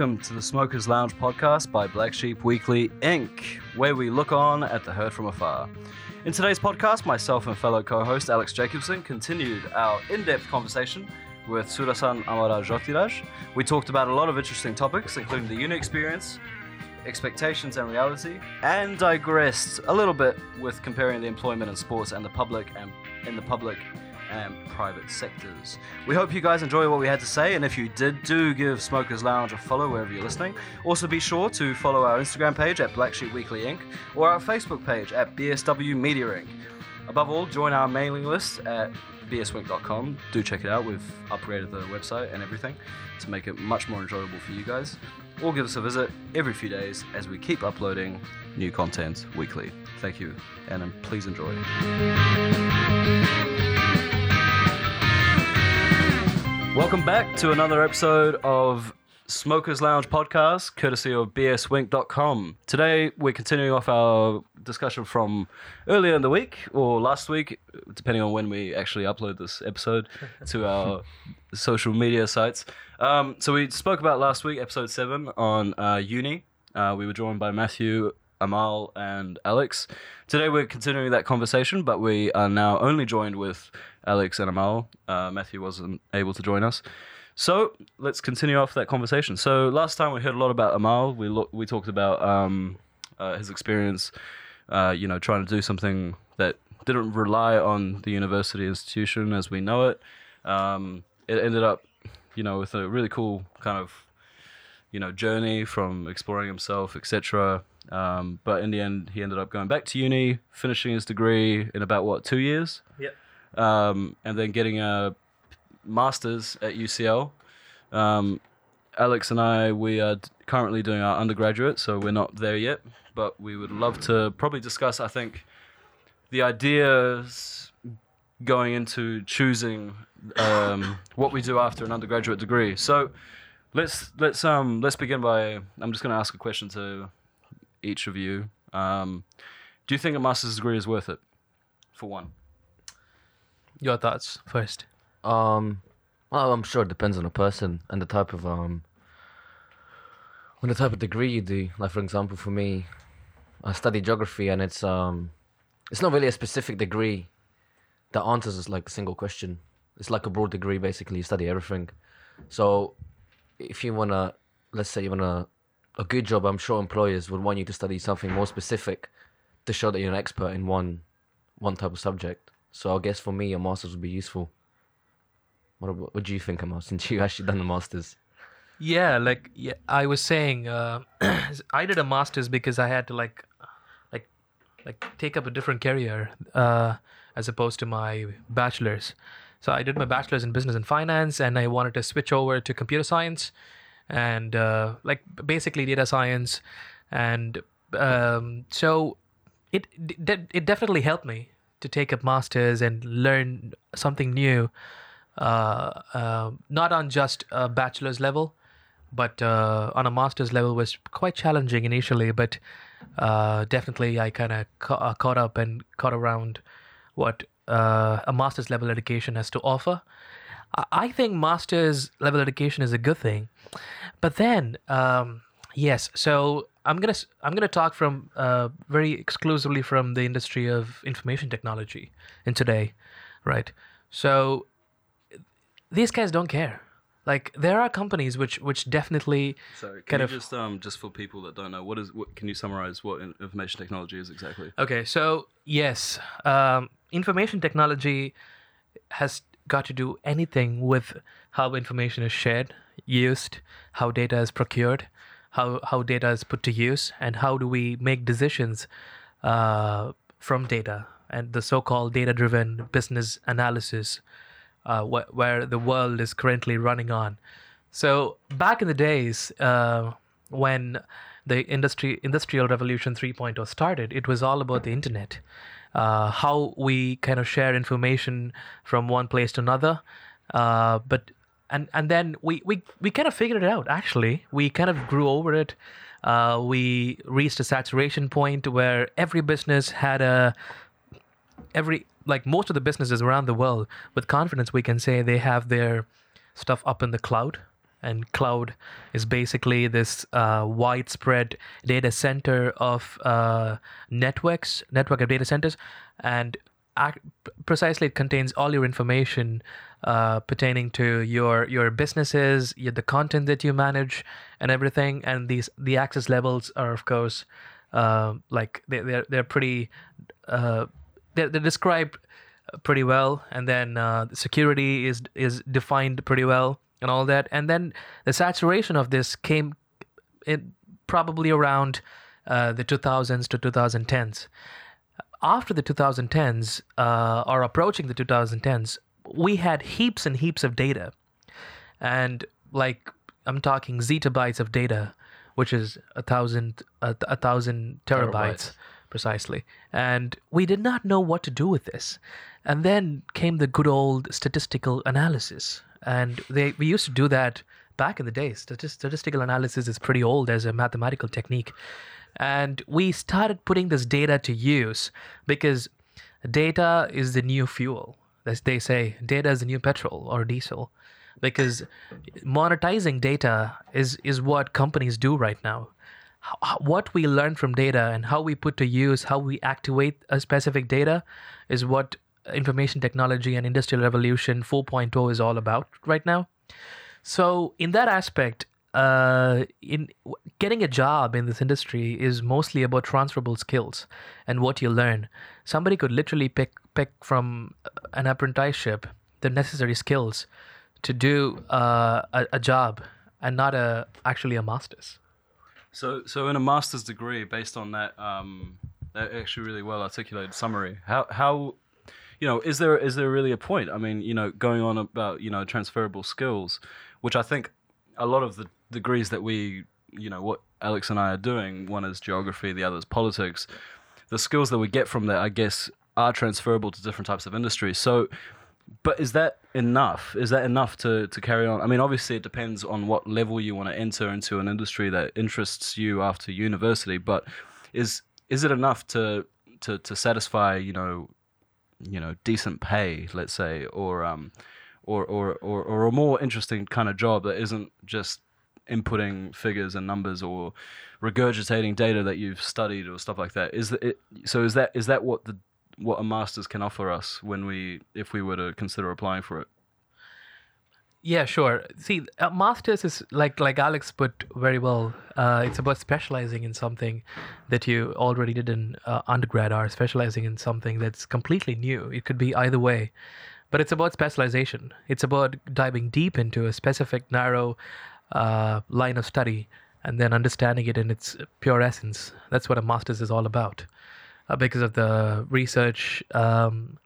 welcome to the Smokers Lounge podcast by Black Sheep Weekly Inc., where we look on at the herd from afar. In today's podcast, myself and fellow co host Alex Jekabson continued our in depth conversation with Sudharsan Amalraj Jothiraj. We talked about a lot of interesting topics, including the uni experience, expectations and reality, and digressed a little bit with comparing the employment in sports and the public and in the public and private sectors. We hope you guys enjoy what we had to say, and if you did, do give Smokers Lounge a follow wherever you're listening. Also, be sure to follow our Instagram page at Black Sheep Weekly Inc. or our Facebook page at BSW Media Inc. Above all, join our mailing list at bswink.com. Do check it out. We've upgraded the website and everything to make it much more enjoyable for you guys. Or give us a visit every few days as we keep uploading new content weekly. Thank you, and um, please enjoy. Welcome back to another episode of Smokers Lounge podcast, courtesy of bswink.com. Today, we're continuing off our discussion from earlier in the week or last week, depending on when we actually upload this episode to our social media sites. Um, so, we spoke about last week, episode 7, on uh, uni. Uh, we were joined by Matthew, Amal, and Alex. Today, we're continuing that conversation, but we are now only joined with Alex and Amal. Uh, Matthew wasn't able to join us. So let's continue off that conversation. So last time we heard a lot about Amal. We lo- we talked about um, uh, his experience, uh, you know, trying to do something that didn't rely on the university institution as we know it. Um, it ended up, you know, with a really cool kind of, you know, journey from exploring himself, etc. Um, but in the end, he ended up going back to uni, finishing his degree in about what two years Yep. Um, and then getting a master's at UCL. Um, Alex and I, we are currently doing our undergraduate, so we're not there yet, but we would love to probably discuss, I think, the ideas going into choosing um, what we do after an undergraduate degree. So let's let's um let's begin by I'm just going to ask a question to each of you. Um, do you think a master's degree is worth it? For one. Your thoughts first. Um, well, I'm sure it depends on the person and the type of um, on the type of degree you do. Like for example, for me, I study geography, and it's um, it's not really a specific degree that answers like a single question. It's like a broad degree, basically. You study everything. So, if you wanna, let's say you wanna a good job, I'm sure employers would want you to study something more specific to show that you're an expert in one one type of subject. So I guess for me, a master's would be useful. What about, what do you think, Amal? Since you actually done the masters. Yeah, like yeah, I was saying, uh, I did a master's because I had to like, like, like take up a different career uh, as opposed to my bachelor's. So I did my bachelor's in business and finance, and I wanted to switch over to computer science, and uh, like basically data science, and um, so it it definitely helped me to take up masters and learn something new uh, uh, not on just a bachelor's level, but uh, on a master's level was quite challenging initially. But uh, definitely, I kind of ca- caught up and caught around what a master's level education has to offer. I- I think master's level education is a good thing, but then um, yes, so I'm gonna I'm gonna talk from uh, very exclusively from the industry of information technology in today, right? So these guys don't care. Like there are companies which which definitely So can kind you of just um just for people that don't know what is what can you summarize what information technology is exactly? okay. So yes, um, information technology has got to do anything with how information is shared, used, how data is procured, how how data is put to use, and how do we make decisions uh, from data and the so-called data-driven business analysis uh, wh- where the world is currently running on. So back in the days uh, when the industry industrial revolution 3.0 started, it was all about the internet, uh, how we kind of share information from one place to another. Uh, but and and then we, we we kind of figured it out. Actually, we kind of grew over it. Uh, we reached a saturation point where every business had a every like most of the businesses around the world with confidence we can say they have their stuff up in the cloud and cloud is basically this uh, widespread data center of uh, networks, network of data centers, and ac- precisely it contains all your information uh, pertaining to your your businesses, your, the content that you manage, and everything. And these the access levels are of course uh, like they, they're they're pretty uh, they're, they're described pretty well, and then uh, security is is defined pretty well, and all that. And then the saturation of this came in probably around uh, the 2000s to 2010s. After the 2010s, uh, or approaching the 2010s, we had heaps and heaps of data, and like I'm talking zettabytes of data, which is a thousand a, a thousand terabytes, Terabytes. precisely. And we did not know what to do with this. And then came the good old statistical analysis, and they we used to do that back in the day. Statis- statistical analysis is pretty old as a mathematical technique, and we started putting this data to use because data is the new fuel. As they say, data is the new petrol or diesel, because monetizing data is is what companies do right now. What we learn from data and how we put to use, how we activate a specific data, is what information technology and industrial revolution 4.0 is all about right now. So in that aspect, uh, in getting a job in this industry is mostly about transferable skills and what you learn. Somebody could literally pick pick from an apprenticeship the necessary skills to do uh, a, a job and not a actually a master's. So, so in a master's degree, based on that, um, that actually really well articulated summary, how how, you know, is there is there really a point? I mean, you know, going on about you know transferable skills, which I think a lot of the degrees that we, you know, what Alex and I are doing, one is geography, the other is politics. The skills that we get from that, I guess, are transferable to different types of industries. So, but is that enough? Is that enough to, to carry on? I mean, obviously, it depends on what level you want to enter into an industry that interests you after university. But is is it enough to to, to satisfy you know you know decent pay, let's say, or um or, or, or, or a more interesting kind of job that isn't just inputting figures and numbers or regurgitating data that you've studied or stuff like that. Is that it, so? Is that is that what the what a master's can offer us when we if we were to consider applying for it? Yeah, sure. See, a master's is like like Alex put very well. Uh, it's about specializing in something that you already did in uh, undergrad, or specializing in something that's completely new. It could be either way, but it's about specialization. It's about diving deep into a specific, narrow uh, line of study, and then understanding it in its pure essence. That's what a master's is all about, uh, because of the research. Um,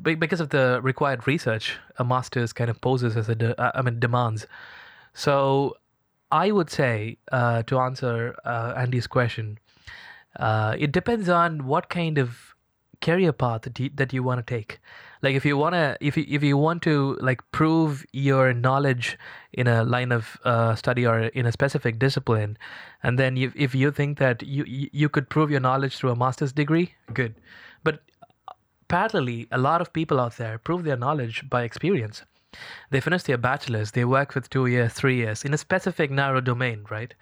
be- because of the required research, a master's kind of poses as a, de- uh, I mean, demands. So, I would say uh, to answer uh, Andy's question, uh, it depends on what kind of career path that you, want to take. Like, if you wanna, if you if you want to like prove your knowledge in a line of uh, study or in a specific discipline, and then you, if you think that you you could prove your knowledge through a master's degree, good. But parallelly, a lot of people out there prove their knowledge by experience. They finish their bachelor's, they work with two years, three years in a specific narrow domain, right?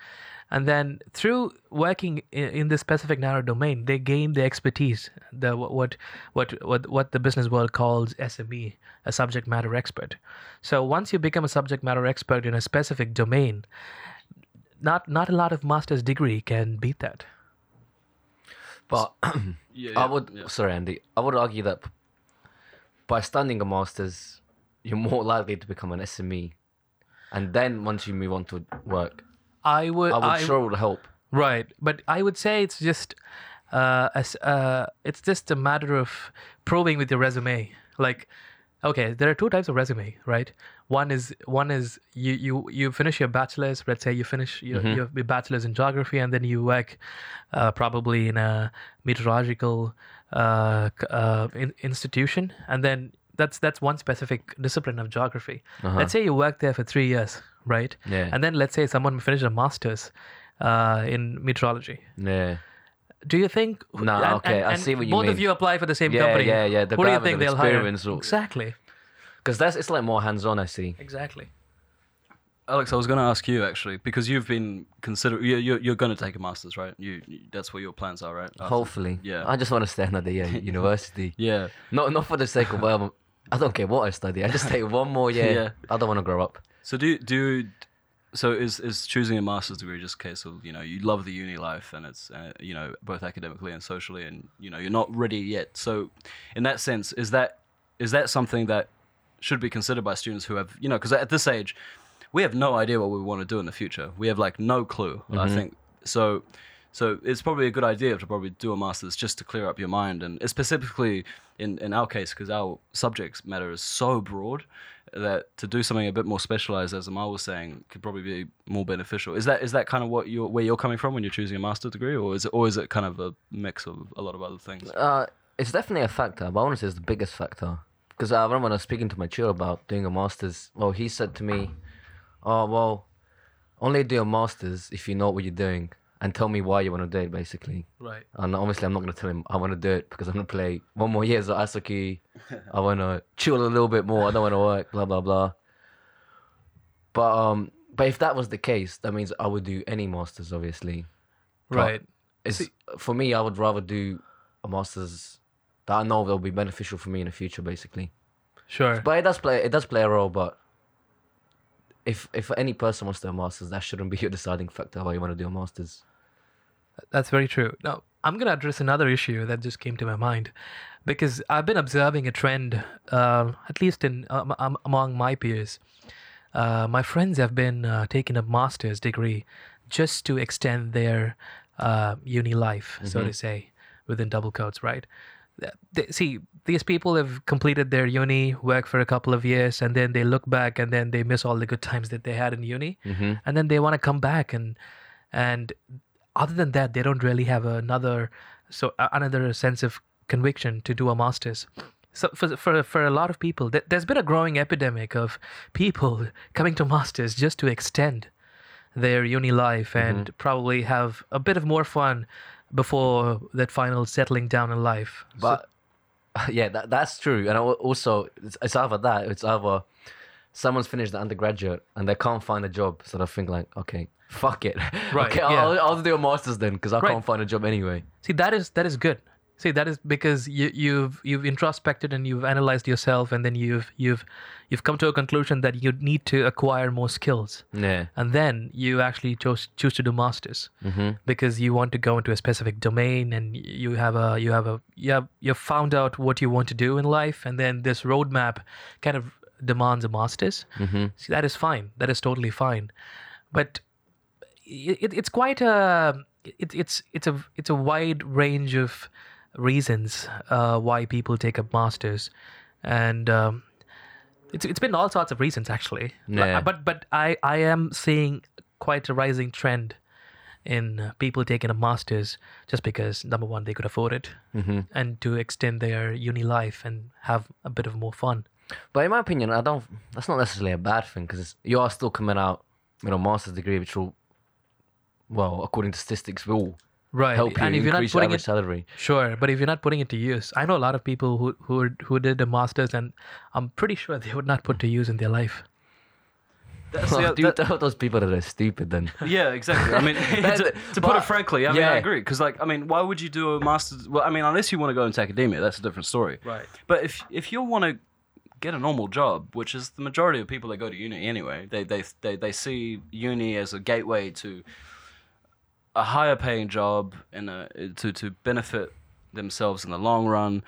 And then through working in, in this specific narrow domain, they gain the expertise, the what what what what the business world calls SME, a subject matter expert. So once you become a subject matter expert in a specific domain, not not a lot of master's degree can beat that. But Yeah, I would, sorry, Andy, I would argue that by studying a master's, you're more likely to become an SME. And then once you move on to work, I would I would sure would help. Right, but I would say it's just uh, as uh, it's just a matter of proving with your resume. Like, okay, there are two types of resume, right? One is one is you you you finish your bachelor's. Let's say you finish your, your, your bachelor's in geography, and then you work uh, probably in a meteorological uh, uh, in, institution, and then that's that's one specific discipline of geography. Let's say you work there for three years, right? Yeah. And then let's say someone finished a master's uh, in meteorology. Yeah. Do you think? No, and- okay, and- I see what you both of you apply for the same Yeah, company. yeah, yeah, the Who do you think they'll hire? experience will- Exactly. Because that's it's like more hands on, I see. Exactly. Alex, I was going to ask you actually because you've been consider you're you're, you're going to take a masters, right? You, you that's what your plans are, right? After- Hopefully. Yeah. I just want to stay another year at university. Yeah. Not not for the sake of well, I don't care what I study. I just take one more year. Yeah. I don't want to grow up. So do do so is is choosing a master's degree just a case of you know you love the uni life and it's uh, you know both academically and socially and you know you're not ready yet. So in that sense, is that is that something that should be considered by students who have you know because at this age we have no idea what we want to do in the future. We have like no clue. I think so. So it's probably a good idea to probably do a master's just to clear up your mind, and specifically in, in our case, because our subject matter is so broad that to do something a bit more specialized, as Amal was saying, could probably be more beneficial. Is that is that kind of what you're where you're coming from when you're choosing a master's degree, or is it or is it kind of a mix of a lot of other things? Uh, it's definitely a factor, but I want to say it's the biggest factor. Because I remember when I was speaking to my tutor about doing a master's, well, he said to me, oh, well, only do a master's if you know what you're doing and tell me why you want to do it, basically. Right. And obviously, I'm not going to tell him I want to do it because I'm going to play one more year of Asuki. I want to chill a little bit more. I don't want to work, blah, blah, blah. But um, but if that was the case, that means I would do any masters, obviously. But Right. It's for me. I would rather do a masters that I know will be beneficial for me in the future, basically. Sure. But it does play. It does play a role. But if if any person wants to do a masters, that shouldn't be your deciding factor why you want to do a masters. That's very true. Now, I'm going to address another issue that just came to my mind because I've been observing a trend, uh, at least in um, um, among my peers. Uh, my friends have been uh, taking a master's degree just to extend their uh, uni life, so to say, within double quotes, right? They, see, these people have completed their uni, work for a couple of years, and then they look back and then they miss all the good times that they had in uni, and then they want to come back and and other than that, they don't really have another so another sense of conviction to do a master's. So for for for a lot of people, th- there's been a growing epidemic of people coming to masters just to extend their uni life mm-hmm. and probably have a bit of more fun before that final settling down in life. So- But yeah, that, that's true. And also, it's, it's either that, it's either someone's finished the undergraduate and they can't find a job, so they think like, okay, fuck it, Right, okay, yeah. I'll, I'll do a masters then because I Right. can't find a job anyway. See that is that is good. See that is because you, you've you've introspected and you've analyzed yourself, and then you've you've you've come to a conclusion that you need to acquire more skills, Yeah, and then you actually chose choose to do masters mm-hmm. because you want to go into a specific domain, and you have a you have a you have you've found out what you want to do in life, and then this roadmap kind of demands a masters. Mm-hmm. See, that is fine. That is totally fine. But it, it's quite a it, it's it's a it's a wide range of reasons uh, why people take up masters, and um, it's it's been all sorts of reasons actually. Yeah. But but I I am seeing quite a rising trend in people taking a masters just because number one they could afford it Mm-hmm. and to extend their uni life and have a bit of more fun. But in my opinion, I don't. That's not necessarily a bad thing because you are still coming out with a master's degree, which will, well, according to statistics, will Right. help you and if you're not increase your putting average it salary. Sure, but if you're not putting it to use, I know a lot of people who who who did a masters, and I'm pretty sure they would not put to use in their life. That's the- Do you that- tell those people that they're stupid then? Yeah, exactly. I mean, That- to, to put it frankly, I mean, I agree. Because, like, I mean, why would you do a master's? Well, I mean, unless you want to go into academia, that's a different story. Right. But if if you want to get a normal job, which is the majority of people that go to uni anyway, they they they, they see uni as a gateway to a higher paying job and a, to to benefit themselves in the long run.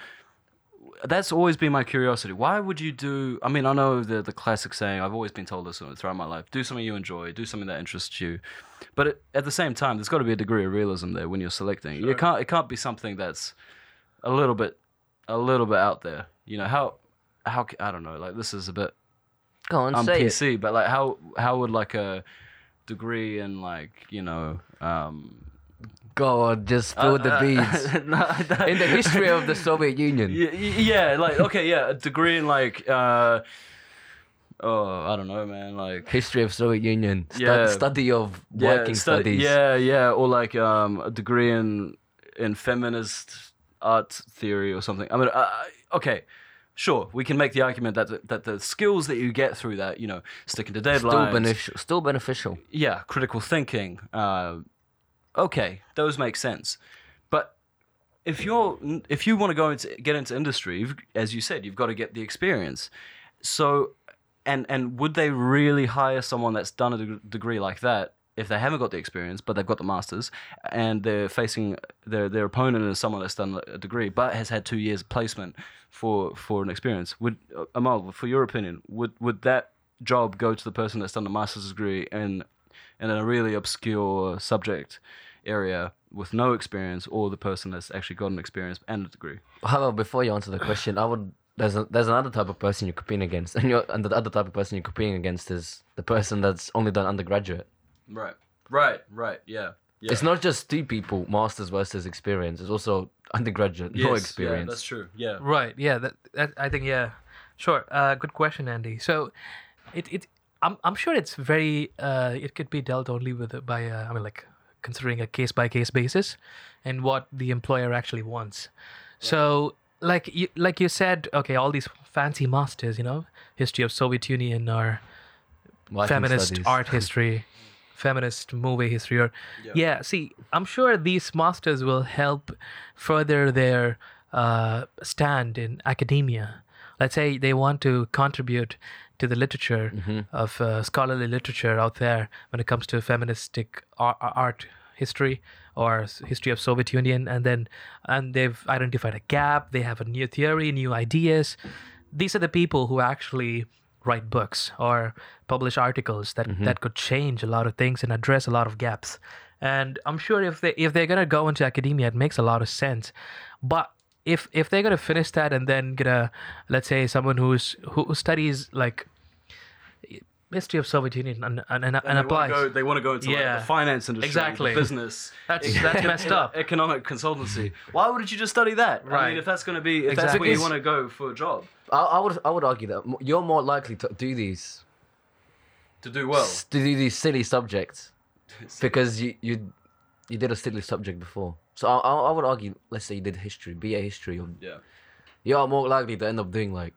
That's always been my curiosity. Why would you do? I mean, I know the the classic saying. I've always been told this throughout my life: do something you enjoy, do something that interests you. But it, at the same time, there's got to be a degree of realism there when you're selecting. You can't. It can't be something that's a little bit, a little bit out there. You know how, how ca- I don't know. Like this is a bit Go on, I'm say. PC, but like how how would like a degree in like you know um Go on, just spill the uh, beans. no, no. In the history of the Soviet Union. Y- y- yeah, like okay, yeah, a degree in like uh oh I don't know, man, like History of Soviet Union. Stud- Yeah. Study of yeah, working stu- studies. Yeah, yeah, or like um a degree in in feminist art theory or something. I mean, uh, okay, sure, we can make the argument that the, that the skills that you get through that, you know, sticking to deadlines, Still beneficial. Still beneficial. yeah, critical thinking. Uh, okay, those make sense. But if you're if you want to go into get into industry, as you said, you've got to get the experience. So, and and would they really hire someone that's done a degree like that if they haven't got the experience, but they've got the masters, and they're facing their their opponent is someone that's done a degree but has had two years placement for for an experience? Would uh, Amal, for your opinion, would would that job go to the person that's done a master's degree in in a really obscure subject area with no experience, or the person that's actually got an experience and a degree? However, before you answer the question, I would. There's a, there's another type of person you're competing against, and and the other type of person you're competing against is the person that's only done undergraduate. Right, right, right. Yeah, yeah. It's not just two people, masters versus experience. It's also undergraduate, no experience. Yeah, that's true. Yeah. Right. Yeah. That, that I think. Yeah. Sure. Uh, good question, Andy. So, it it I'm I'm sure it's very uh it could be dealt only with by uh, I mean like considering a case by case basis, and what the employer actually wants. So like you like you said, okay, all these fancy masters, you know, history of Soviet Union or Writing feminist art history, feminist movie history, or yeah. See, I'm sure these masters will help further their uh, stand in academia. Let's say they want to contribute to the literature of uh, scholarly literature out there when it comes to feministic ar- art history or history of Soviet Union, and then and they've identified a gap. They have a new theory, new ideas. These are the people who actually write books or publish articles that mm-hmm. that could change a lot of things and address a lot of gaps. And I'm sure if they if they're gonna go into academia, it makes a lot of sense. But if if they're gonna finish that and then gonna let's say someone who's who studies like history of Soviet Union and and, and, and they wanna. Go, they want to go into like, Yeah. the finance industry, Exactly. the business. That's- that's messed up. Economic consultancy. Why wouldn't you just study that? Right. I Right. mean, if that's going to be, if that's where you want to go for a job I, I would I would argue that you're more likely to do these to do well. s- to do these silly subjects because you you you did a silly subject before. So I, I I would argue, let's say you did history, BA history, or Yeah, you are more likely to end up doing like,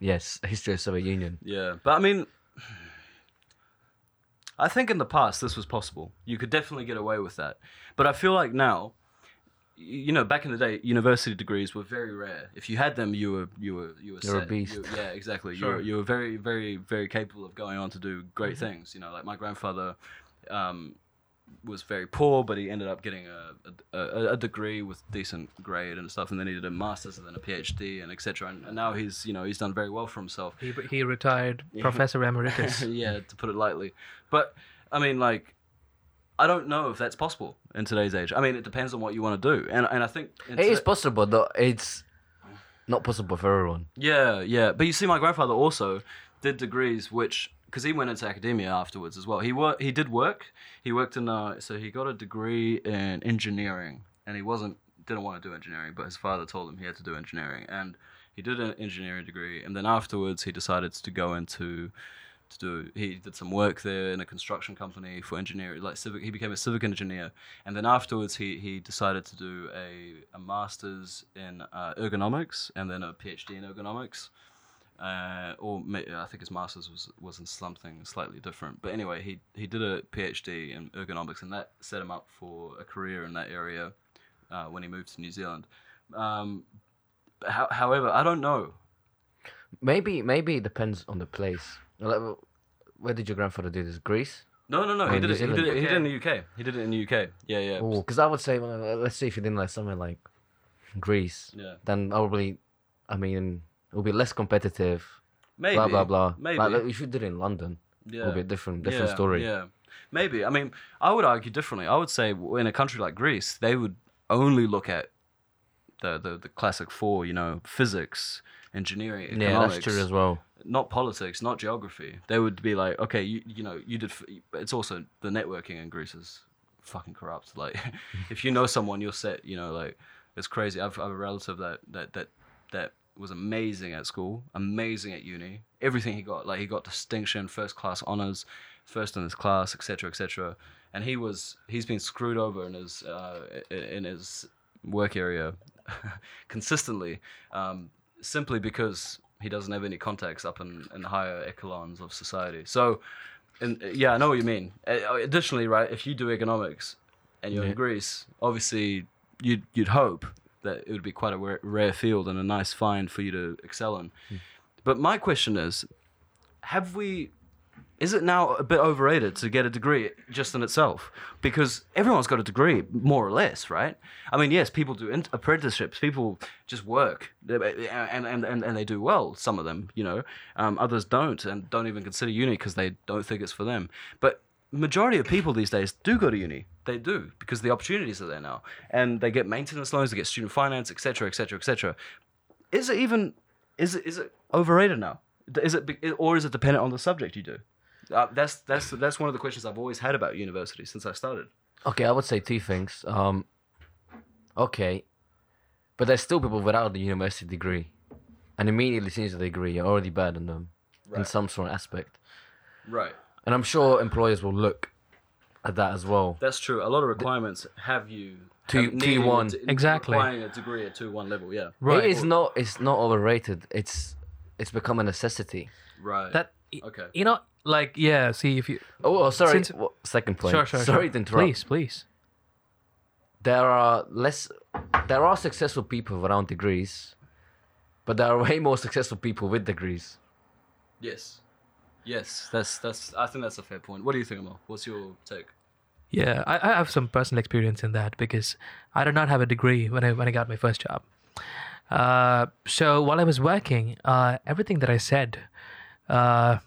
yes, history of Soviet Union. yeah. But I mean, I think in the past this was possible. You could definitely get away with that. But I feel like now, you know, back in the day, university degrees were very rare. If you had them, you were you were you were You're a set. beast. You- yeah, exactly. You Sure. were you were very very very capable of going on to do great things. You know, like my grandfather. Um, was very poor, but he ended up getting a, a, a, a degree with decent grade and stuff, and then he did a master's and then a PhD and etc. And, and now he's you know he's done very well for himself. he, he retired professor emeritus. yeah, to put it lightly. But I mean, like, I don't know if that's possible in today's age. I mean, it depends on what you want to do, and and I think It is possible, though. It's not possible for everyone. Yeah, yeah. But you see, my grandfather also did degrees, which because he went into academia afterwards as well. He worked. He did work. He worked in. Uh, so he got a degree in engineering, and he wasn't didn't want to do engineering, but his father told him he had to do engineering, and he did an engineering degree, and then afterwards he decided to go into to do he did some work there in a construction company for engineering like civic he became a civic engineer and then afterwards he he decided to do a, a master's in uh, ergonomics and then a phd in ergonomics uh, or I think his master's was was in something slightly different. But anyway, he he did a PhD in ergonomics, and that set him up for a career in that area uh, when he moved to New Zealand. Um, how, however, I don't know. Maybe maybe it depends on the place. Where did your grandfather do this? Greece? No, no, no. He did New it. He did Zealand. it. He did it in the UK. He did it in the UK. Yeah, yeah, because I would say, well, uh, let's see if you did like somewhere like Greece, yeah. then probably, I mean, it would be less competitive. Maybe. blah blah blah. Maybe. Like, like, if you did it in London, it yeah. would be a different different yeah, story. Yeah, maybe. I mean, I would argue differently. I would say w- in a country like Greece, they would only look at the the, the classic four. You know, physics, engineering, Yeah, that's true as well. not politics, not geography. They would be like, okay, you you know, you did. f- It's also the networking in Greece is fucking corrupt. Like, if you know someone, you're set. You know, like it's crazy. I've, I have a relative that that that that was amazing at school, amazing at uni. Everything he got, like he got distinction, first class honors, first in his class, etc., etc. And he was he's been screwed over in his uh, in his work area consistently. Um, simply because he doesn't have any contacts up in, in the higher echelons of society. So, and uh, yeah, I know what you mean. Uh, uh, Additionally, right, if you do economics and you're in Greece, obviously you'd you'd hope that it would be quite a rare, rare field and a nice find for you to excel in. Hmm. But my question is, have we? Is it now a bit overrated to get a degree just in itself? Because everyone's got a degree, more or less, right? I mean, yes, people do apprenticeships. People just work, and, and, and, and they do well. Some of them, you know, um, others don't, and don't even consider uni because they don't think it's for them. But majority of people these days do go to uni. They do because the opportunities are there now, and they get maintenance loans, they get student finance, etc., etc., etc. Is it even? Is it is it overrated now? Is it or is it dependent on the subject you do? Uh, that's that's that's one of the questions I've always had about university since I started. Okay, I would say two things. Um, okay, but there's still people without the university degree, and immediately since the degree, you're already better than them in some sort of aspect. Right. And I'm sure employers will look at that as well. That's true. A lot of requirements have you Two- have needing a T1. d- Exactly. requiring a degree at two one level. Yeah. Right. It is not. It's not overrated. It's it's become a necessity. Right. That okay. you know, like yeah. See if you Oh, oh sorry. Since- Wha- second point. sure, sure, Sorry sure. to interrupt. Please, please. There are less. There are successful people without degrees, but there are way more successful people with degrees. Yes. Yes. That's that's. I think that's a fair point. What do you think, Amal? What's your take? Yeah, I, I have some personal experience in that because I did not have a degree when I when I got my first job. Uh, so while I was working, uh, everything that I said, uh,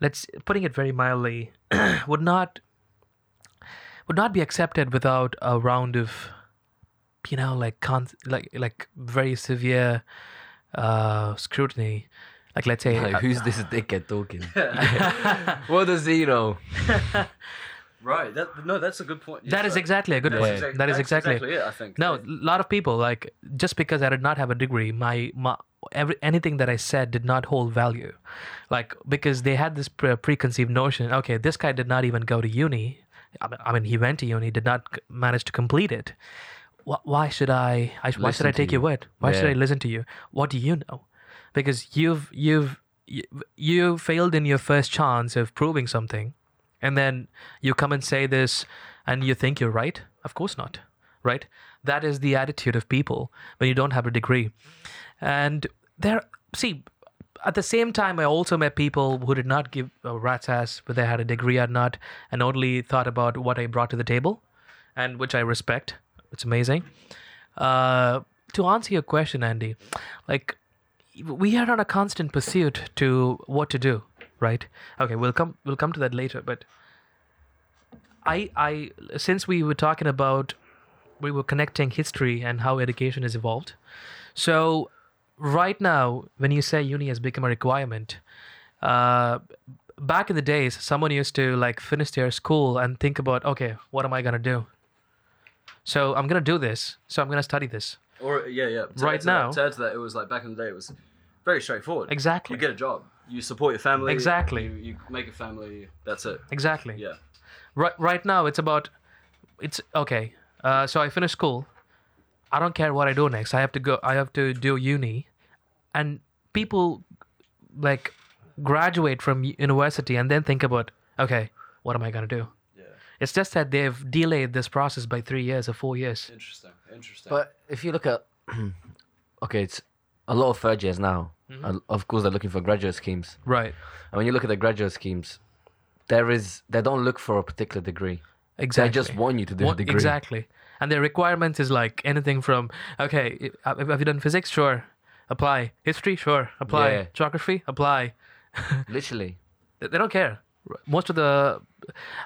let's putting it very mildly, would not would not be accepted without a round of, you know, like con- like like very severe uh, scrutiny. Like let's say, Like, who's this dickhead talking? what does he know? Right. That no. That's a good point. that is exactly a good That's point. exact- that is that's exactly, it. I think. No, a lot of people like just because I did not have a degree, my, my every anything that I said did not hold value, like because they had this pre- preconceived notion. Okay, this guy did not even go to uni. I mean, he went to uni, did not manage to complete it. Why should I? I why should I to take your word? Why should I listen to you? What do you know? Because you've you've you, you failed in your first chance of proving something and then you come and say this and you think you're right? Of course not right? That is the attitude of people when you don't have a degree. And there see at the same time i also met people who did not give a rat's ass whether they had a degree or not and only thought about what i brought to the table and which i respect. It's amazing. Uh, to answer your question andy like we are on a constant pursuit to what to do right okay we'll come we'll come to that later but i i since we were talking about we were connecting history and how education has evolved so right now when you say uni has become a requirement uh back in the days someone used to like finish their school and think about okay what am i going to do so i'm going to do this so i'm going to study this Or yeah, yeah. To Right add to that- now- to add to that, it was like back in the day. It was very straightforward. Exactly. You get a job. You support your family. Exactly. You, you make a family. That's it. exactly Yeah. right right now it's about it's okay uh, so i finish school i don't care what i do next i have to go i have to do uni and people like graduate from university and then think about okay what am i going to do Yeah. it's just that they've delayed this process by three years or four years Interesting. Interesting. But if you look at, okay, it's a lot of third years now. Uh, Of course, they're looking for graduate schemes. right And when you look at the graduate schemes, there is they don't look for a particular degree. exactly They just want you to do What- a degree. exactly and their requirements is like anything from okay have you done physics sure apply history sure apply Yeah. geography apply Literally. They don't care. Most of the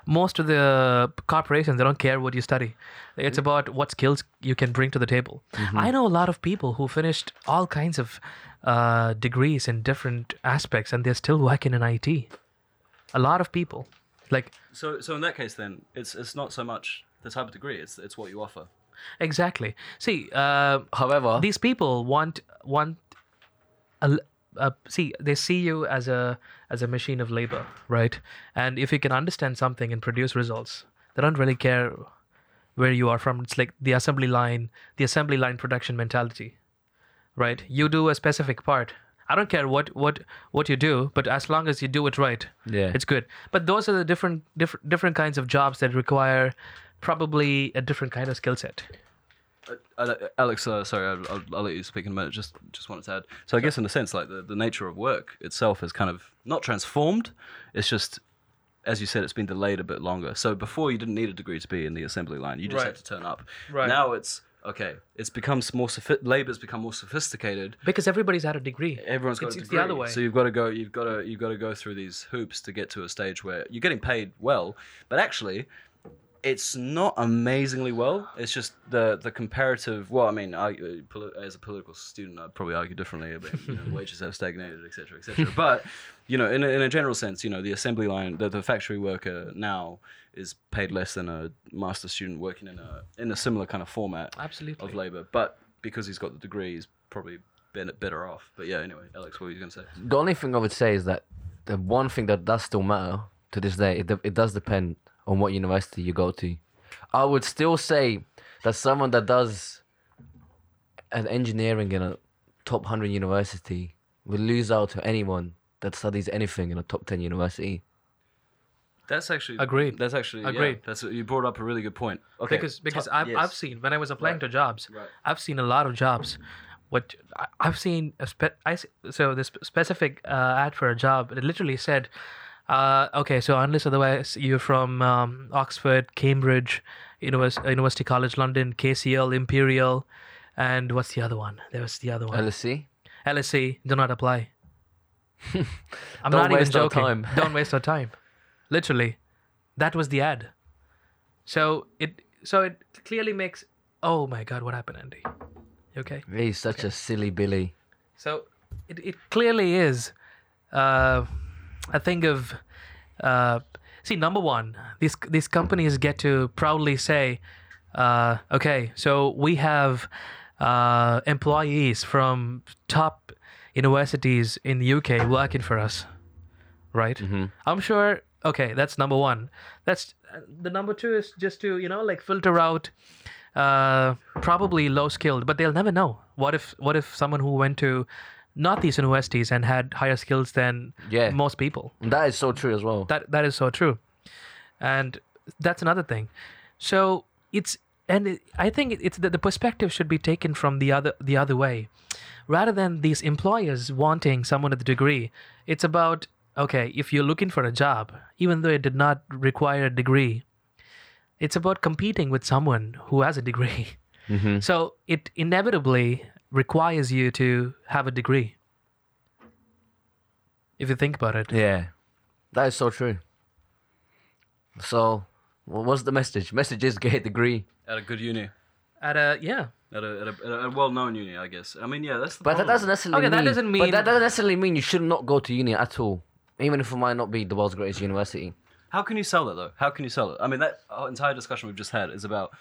most of the corporations they don't care what you study. It's about what skills you can bring to the table. I know a lot of people who finished all kinds of uh, degrees in different aspects and they're still working in IT. A lot of people. Like so so in that case, then it's it's not so much the type of degree. It's it's what you offer. exactly. See, uh, However, these people want want a, a- see they see you as a as a machine of labor right and if you can understand something and produce results they don't really care where you are from it's like the assembly line the assembly line production mentality right? You do a specific part. I don't care what what what you do, but as long as you do it right, Yeah. it's good. But those are the different different different kinds of jobs that require probably a different kind of skill set. Uh, Alex, uh, sorry, I'll, I'll, I'll let you speak in a minute. Just, just wanted to add. So I guess in a sense, like the, the nature of work itself is kind of not transformed. It's just, as you said, it's been delayed a bit longer. So before you didn't need a degree to be in the assembly line. You just Right. had to turn up. Right. Now it's okay. It's become more sophi- labor's become more sophisticated. Because everybody's had a degree. Everyone's got It's- a degree. the other way. So you've got to go. You've got to. You've got to go through these hoops to get to a stage where you're getting paid well, but actually, it's not amazingly well. It's just the the comparative. Well, I mean, I, uh, as a political student, I'd probably argue differently. But you know, wages have stagnated, etc., etc. But you know, in a, in a general sense, you know, the assembly line, the, the factory worker now is paid less than a master student working in a in a similar kind of format Absolutely. of labor. But because he's got the degree, he's probably been better off. But yeah, anyway, Alex, what were you going to say? The only thing I would say is that the one thing that does still matter to this day, it, it does depend on what university you go to. I would still say that someone that does an engineering in a top 100 university will lose out to anyone that studies anything in a top 10 university. That's actually Agreed. That's actually yeah, Agreed. that's you brought up a really good point. Okay, because because T- I've, yes. I've seen when I was applying Right. to jobs, Right. I've seen a lot of jobs. What I- I've seen a spe- I s- so this specific uh, ad for a job it literally said, uh, okay, so unless otherwise you're from um, Oxford, Cambridge, Univers- University College London, KCL, Imperial, and what's the other one? There was the other one. LSE? LSE. Do not apply. I'm Don't not even waste our joking. time. Don't waste our time. Literally, that was the ad. So it so it clearly makes. Oh my God! What happened, Andy? You okay. He's such a silly Billy. So it, it clearly is uh, a think of uh, see number one these these companies get to proudly say uh, okay so we have uh, employees from top universities in the UK working for us right? I'm sure okay that's number one. That's the number two is just to you know like filter out uh, probably low skilled, but they'll never know. What if what if someone who went to not these universities and had higher skills than Yeah. most people? That is so true as well. That that is so true, and that's another thing. So it's and it, I think it's that the perspective should be taken from the other the other way, rather than these employers wanting someone with a degree. It's about okay if you're looking for a job, even though it did not require a degree. It's about competing with someone who has a degree. Mhm. So it inevitably requires you to have a degree. If you think about it. Yeah, that is so true. So, wha- what's the message? Message is get a degree. at a good uni, At a yeah. at a, at a, at a well-known uni, I guess. I mean, yeah, that's the But that doesn't necessarily Okay, that mean. doesn't But mean- that doesn't necessarily mean you should not go to uni at all, even if it might not be the world's greatest university. How can you sell it though? How can you sell it? I mean, that entire discussion we've just had is about,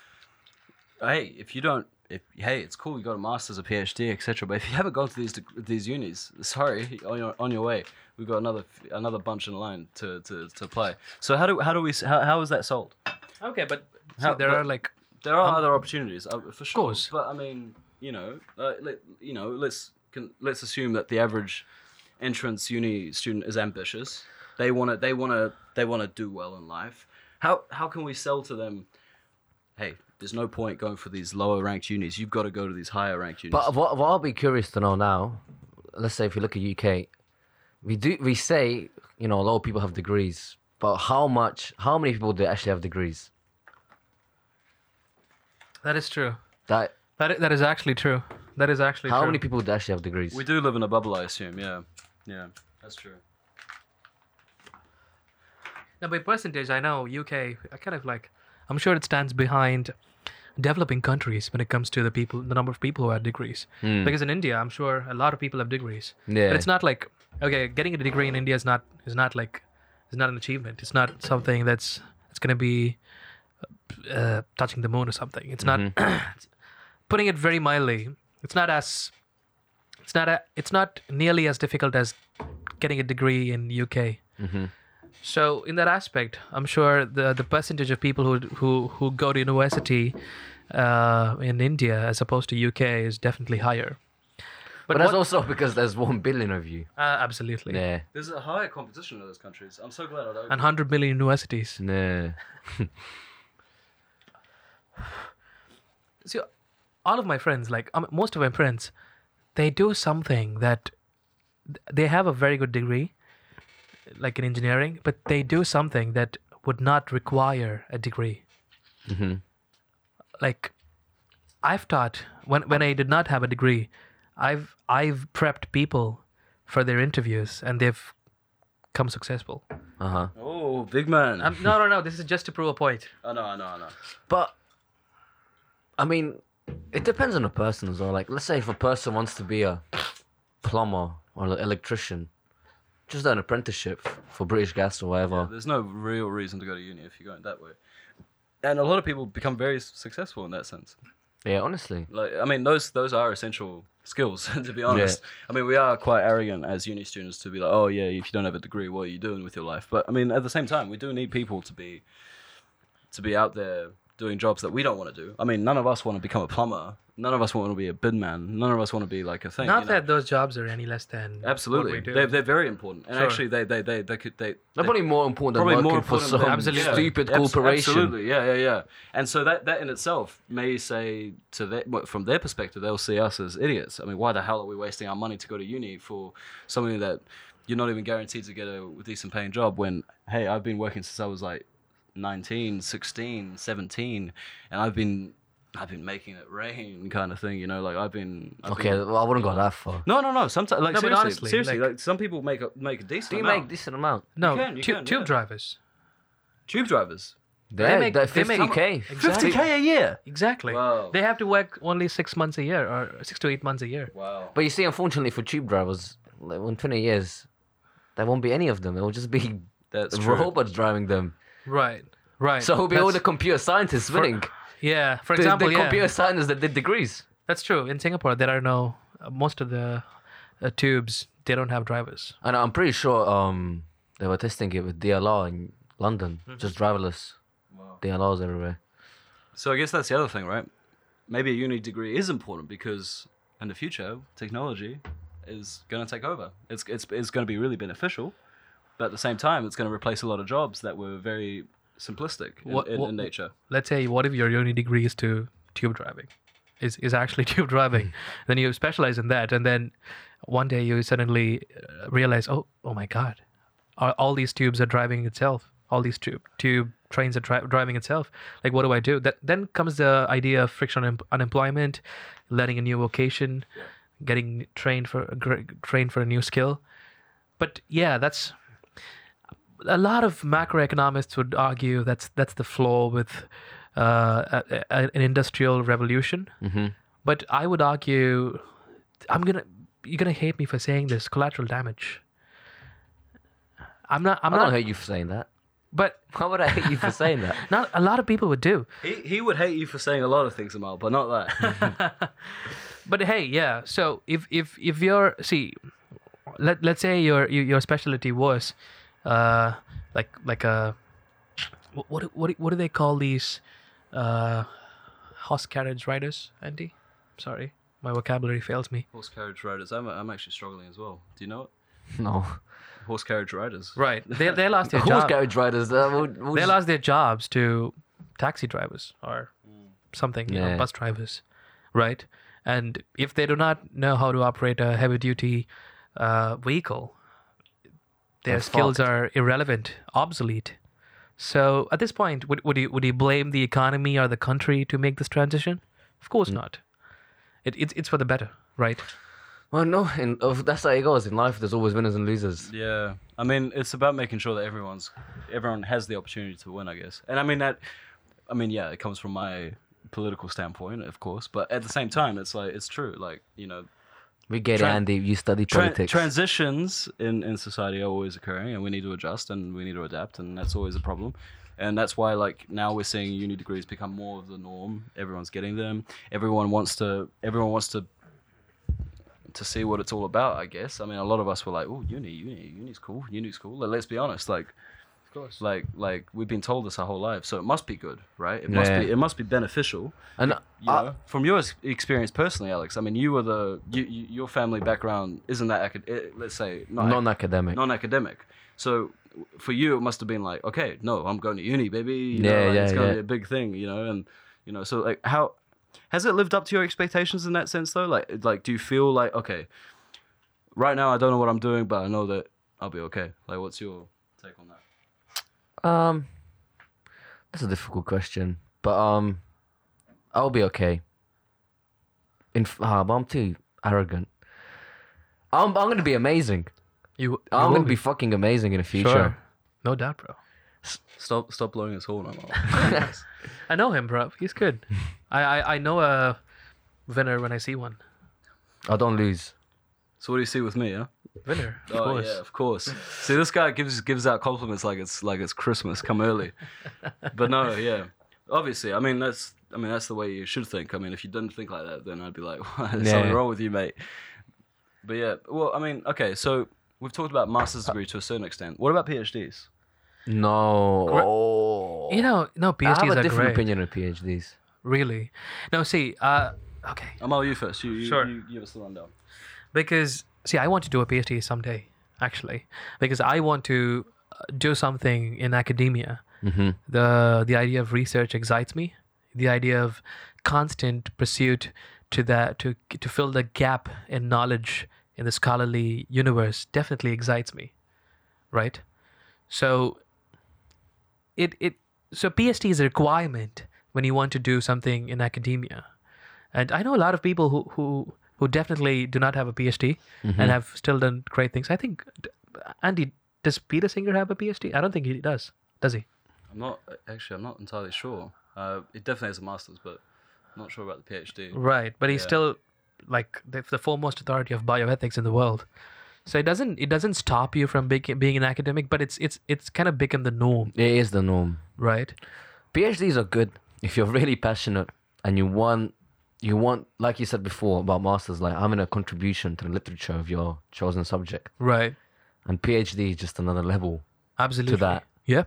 hey, if you don't, if hey, it's cool, you got a master's, a PhD, etc. But if you haven't gone to these these unis, sorry, on your on your way, we've got another another bunch in line to to, to play. So how do how do we how, how is that sold? Okay, but How- so there but- are like There are other opportunities, uh, for sure. course. But I mean, you know, uh, let, you know, let's can, let's assume that the average entrance uni student is ambitious. They want to they want to they want to do well in life. How how can we sell to them? Hey, there's no point going for these lower ranked unis. You've got to go to these higher ranked unis. But what, what I'll be curious to know now, let's say if you look at UK, we do we say you know a lot of people have degrees, but how much? How many people do actually have degrees? that is true. That That that is actually true. That is actually how true. many people do actually have degrees? we do live in a bubble, I assume. Yeah, yeah, that's true. Now, by percentage, I know UK. I kind of like. I'm sure it stands behind developing countries when it comes to the people, the number of people who have degrees. Hmm. Because in India, I'm sure a lot of people have degrees. Yeah. But it's not like okay, getting a degree in India is not is not like is not an achievement. It's not something that's it's gonna be uh, touching the moon or something. It's not. Mm-hmm. putting it very mildly, it's not as it's not a, it's not nearly as difficult as getting a degree in UK. Mm-hmm. So in that aspect, I'm sure the the percentage of people who who who go to university uh, in India as opposed to UK is definitely higher. But, But that's what- also because there's one billion of you. Uh, absolutely. Yeah. There's a higher competition in those countries. I'm so glad I don't. And 100 million universities. Nah. See, all of my friends, like um, most of my friends, they do something that they have a very good degree, like in engineering, but they do something that would not require a degree. hmm Like, I've taught when when I did not have a degree, I've I've prepped people for their interviews, and they've come successful. Uh huh. oh, big man. Um, no, no, no. This is just to prove a point. I know, I know, I know. But I mean, it depends on the person as well. Like, let's say if a person wants to be a plumber or an electrician, just an apprenticeship for British Gas or whatever. There's no real reason to go to uni if you're going that way. And a lot of people become very successful in that sense. Yeah, honestly. Like, I mean, those those are essential skills. to be honest, I mean, we are quite arrogant as uni students to be like, oh yeah, if you don't have a degree, what are you doing with your life? But I mean, at the same time, we do need people to be to be out there doing jobs that we don't want to do. I mean, none of us want to become a plumber. None of us want to be a bidman. None of us want to be like a thing. Not you know? that those jobs are any less than Absolutely, what we do. they're, they're very important, and Sure. actually, they they they they could they. They're probably more important than working more for some Absolutely. stupid Abs- corporation. Absolutely, yeah, yeah, yeah. And so that that in itself may say to their well, from their perspective, they'll see us as idiots. I mean, why the hell are we wasting our money to go to uni for something that you're not even guaranteed to get a decent paying job? When hey, I've been working since I was like 19, 16, 17, and I've been I've been making it rain, kind of thing. You know, like I've been. I've Okay, been- well, I wouldn't go that far. no, no, no. Sometimes, like No, seriously, honestly, seriously, like- like, some people make a make a decent Do you amount. make decent amount? no can, you tube, can, tube yeah. drivers. Tube drivers. They're, make- they're they make- 50k. Exactly. 50k a year. Exactly. Wow. They have to work only six months a year or six to eight months a year. Wow. But you see, unfortunately for tube drivers, like, in 20 years, there won't be any of them. It will just be That's true. robots driving them. Right. Right. So it'll be all the computer scientists winning. yeah. For The, example, the yeah, computer scientists that did degrees. that's true. In Singapore, there are no uh, most of the uh, tubes. They don't have drivers. And I'm pretty sure um they were testing it with DLR in London, Mm-hmm. just driverless. Wow. DLRs everywhere. So I guess that's the other thing, right? Maybe a uni degree is important because in the future, technology is going to take over. It's it's it's going to be really beneficial, but at the same time, it's going to replace a lot of jobs that were very simplistic in, What- in, what- in nature. Let's say, what if your uni degree is to tube driving? Is is actually tube driving? then you specialize in that, and then one day you suddenly uh, realize, oh, oh my God, all, these tubes are driving itself. All these tube tube trains are dri- driving itself. Like, what do I do? That then comes the idea of friction un- unemployment, learning a new vocation, getting trained for gr- trained for a new skill. But yeah, that's a lot of macroeconomists would argue that's that's the flaw with uh, a, a- an industrial revolution. hmm But I would argue, I'm gonna you're gonna hate me for saying this collateral damage. I'm not. I'm I not. don't hate you for saying that. But Why would I hate you for saying that? not a lot of people would do. He, he would hate you for saying a lot of things, Amal, but not that. But hey, yeah. So if if if you're see, let let's say your your, your specialty was, uh, like like a, what what what, what do they call these, uh, horse carriage riders, Andy? Sorry, my vocabulary fails me. Horse carriage riders. I'm, I'm actually struggling as well. Do you know it? No. Horse carriage riders. Right. They they lost their Horse job. carriage riders. Uh, we'll, we'll They just- lost their jobs to taxi drivers or something, you know, Yeah. bus drivers, right? And if they do not know how to operate a heavy duty uh, vehicle, their They're skills fucked. are irrelevant, obsolete. So at this point, would, would you would you blame the economy or the country to make this transition? Of course mm. not. It, it's it's for the better, right? Well, no, in, of oh, that's how it goes. In life, there's always winners and losers. Yeah, I mean, it's about making sure that everyone's everyone has the opportunity to win, I guess. And I mean that, I mean, yeah, it comes from my political standpoint, of course, but at the same time, it's like it's true. Like you know, We get Tran- it, Andy. You study Tran- politics. transitions in, in society are always occurring and we need to adjust and we need to adapt and that's always a problem and that's why like now we're seeing uni degrees become more of the norm everyone's getting them everyone wants to everyone wants to to see what it's all about i guess i mean a lot of us were like oh uni uni uni's cool uni's cool Like, let's be honest like Of course. Like like we've been told this our whole life, so it must be good, right? It must Yeah. be it must be beneficial. And You I- From your experience personally, Alex, I mean, you were the you, you, your family background isn't that acad- let's say not non-academic. non-academic. So for you, it must have been like, okay, no, I'm going to uni, baby. You know, Yeah, like, yeah, it's going to yeah. be a big thing, you know, and you know, so like, how has it lived up to your expectations in that sense, though? Like, like, do you feel like, okay, right now I don't know what I'm doing, but I know that I'll be okay. Like, what's your take on that? Um, that's a difficult question, but um, I'll be okay. In f- ah, but I'm too arrogant. I'm I'm gonna be amazing. You. you I'm gonna be fucking amazing in the future. Sure. No doubt, bro. Stop, stop blowing his horn. I'm I know him, bro. He's good. I, I I know a winner when I see one. I don't lose. So what do you see with me? Yeah. Winner, of oh course. yeah, of course. See, this guy gives gives out compliments like it's like it's Christmas. Come early, but no, yeah. Obviously, I mean that's I mean that's the way you should think. I mean, if you didn't think like that, then I'd be like, "There's something wrong with you, mate." But yeah, well, I mean, okay, so we've talked about master's degree to a certain extent. What about PhDs? No. Oh. You know, no PhDs I have a are different great. opinion of PhDs. Really. No, see, uh, okay, Amal, you first. You, you, Sure. you give us the rundown. Because see, I want to do a PhD someday, actually, because I want to uh, do something in academia. Mm-hmm. the The idea of research excites me. The idea of constant pursuit to that to to fill the gap in knowledge in the scholarly universe definitely excites me, right? So it it so PhD is a requirement when you want to do something in academia, and I know a lot of people who who who definitely do not have a PhD and have still done great things. I think Andy does Peter Singer have a PhD? I don't think he does. Does he? I'm not actually. I'm not entirely sure. Uh, it definitely has a master's, but I'm not sure about the PhD. Right, but he's Yeah. still like the, the foremost authority of bioethics in the world. So it doesn't it doesn't stop you from being being an academic, but it's it's it's kind of become the norm, It is the norm. right? PhDs are good if you're really passionate and you want you want like you said before about masters like having a contribution to the literature of your chosen subject Right. and PhD is just another level Absolutely. To that. Yeah.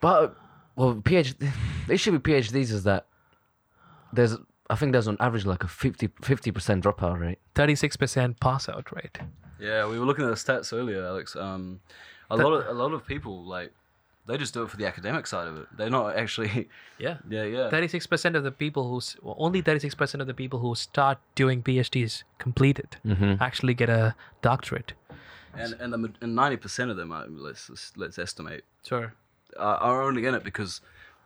but well PhD the issue with PhDs is that there's I think there's on average like a 50 percent dropout rate Thirty six percent pass out rate. Yeah, we were looking at the stats earlier, Alex. Um, a lot of a lot of people like they just do it for the academic side of it. They're not actually. Yeah. Yeah, yeah. Thirty six percent of the people who s- well, only thirty six percent of the people who start doing PhDs complete it Mm-hmm. actually get a doctorate. and and the, and ninety percent of them, uh, let's let's- let's estimate, Sure. are, are only in it because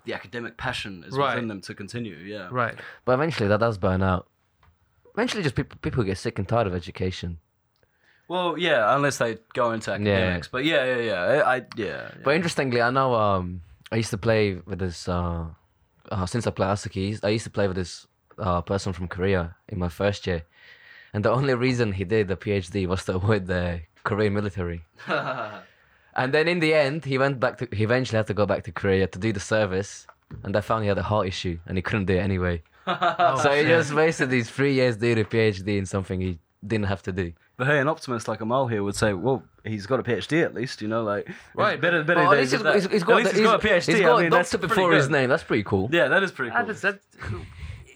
the academic passion is Right. within them to continue. Yeah. Right. but eventually that does burn out eventually just people people get sick and tired of education Well, yeah, unless they go into academics. But yeah, yeah, yeah. I, I yeah. yeah. But interestingly, I know um, I used to play with this. Uh, uh, since I play Asuki, I used to play with this uh, person from Korea in my first year, and the only reason he did the PhD was to avoid the Korean military. And then in the end, he went back to. He eventually had to go back to Korea to do the service, and they found he had a heart issue, and he couldn't do it anyway. Oh, so he just wasted these three years doing a PhD in something he didn't have to do. But hey, an optimist like Amal here would say, well, he's got a PhD at least, you know, like Right, It's better, better than at least he he's did got, that. he's, he's At got, least the- he's got a PhD. He's got I mean, a that's doctor pretty before his name. That's pretty cool. Yeah, that is pretty cool. That is that.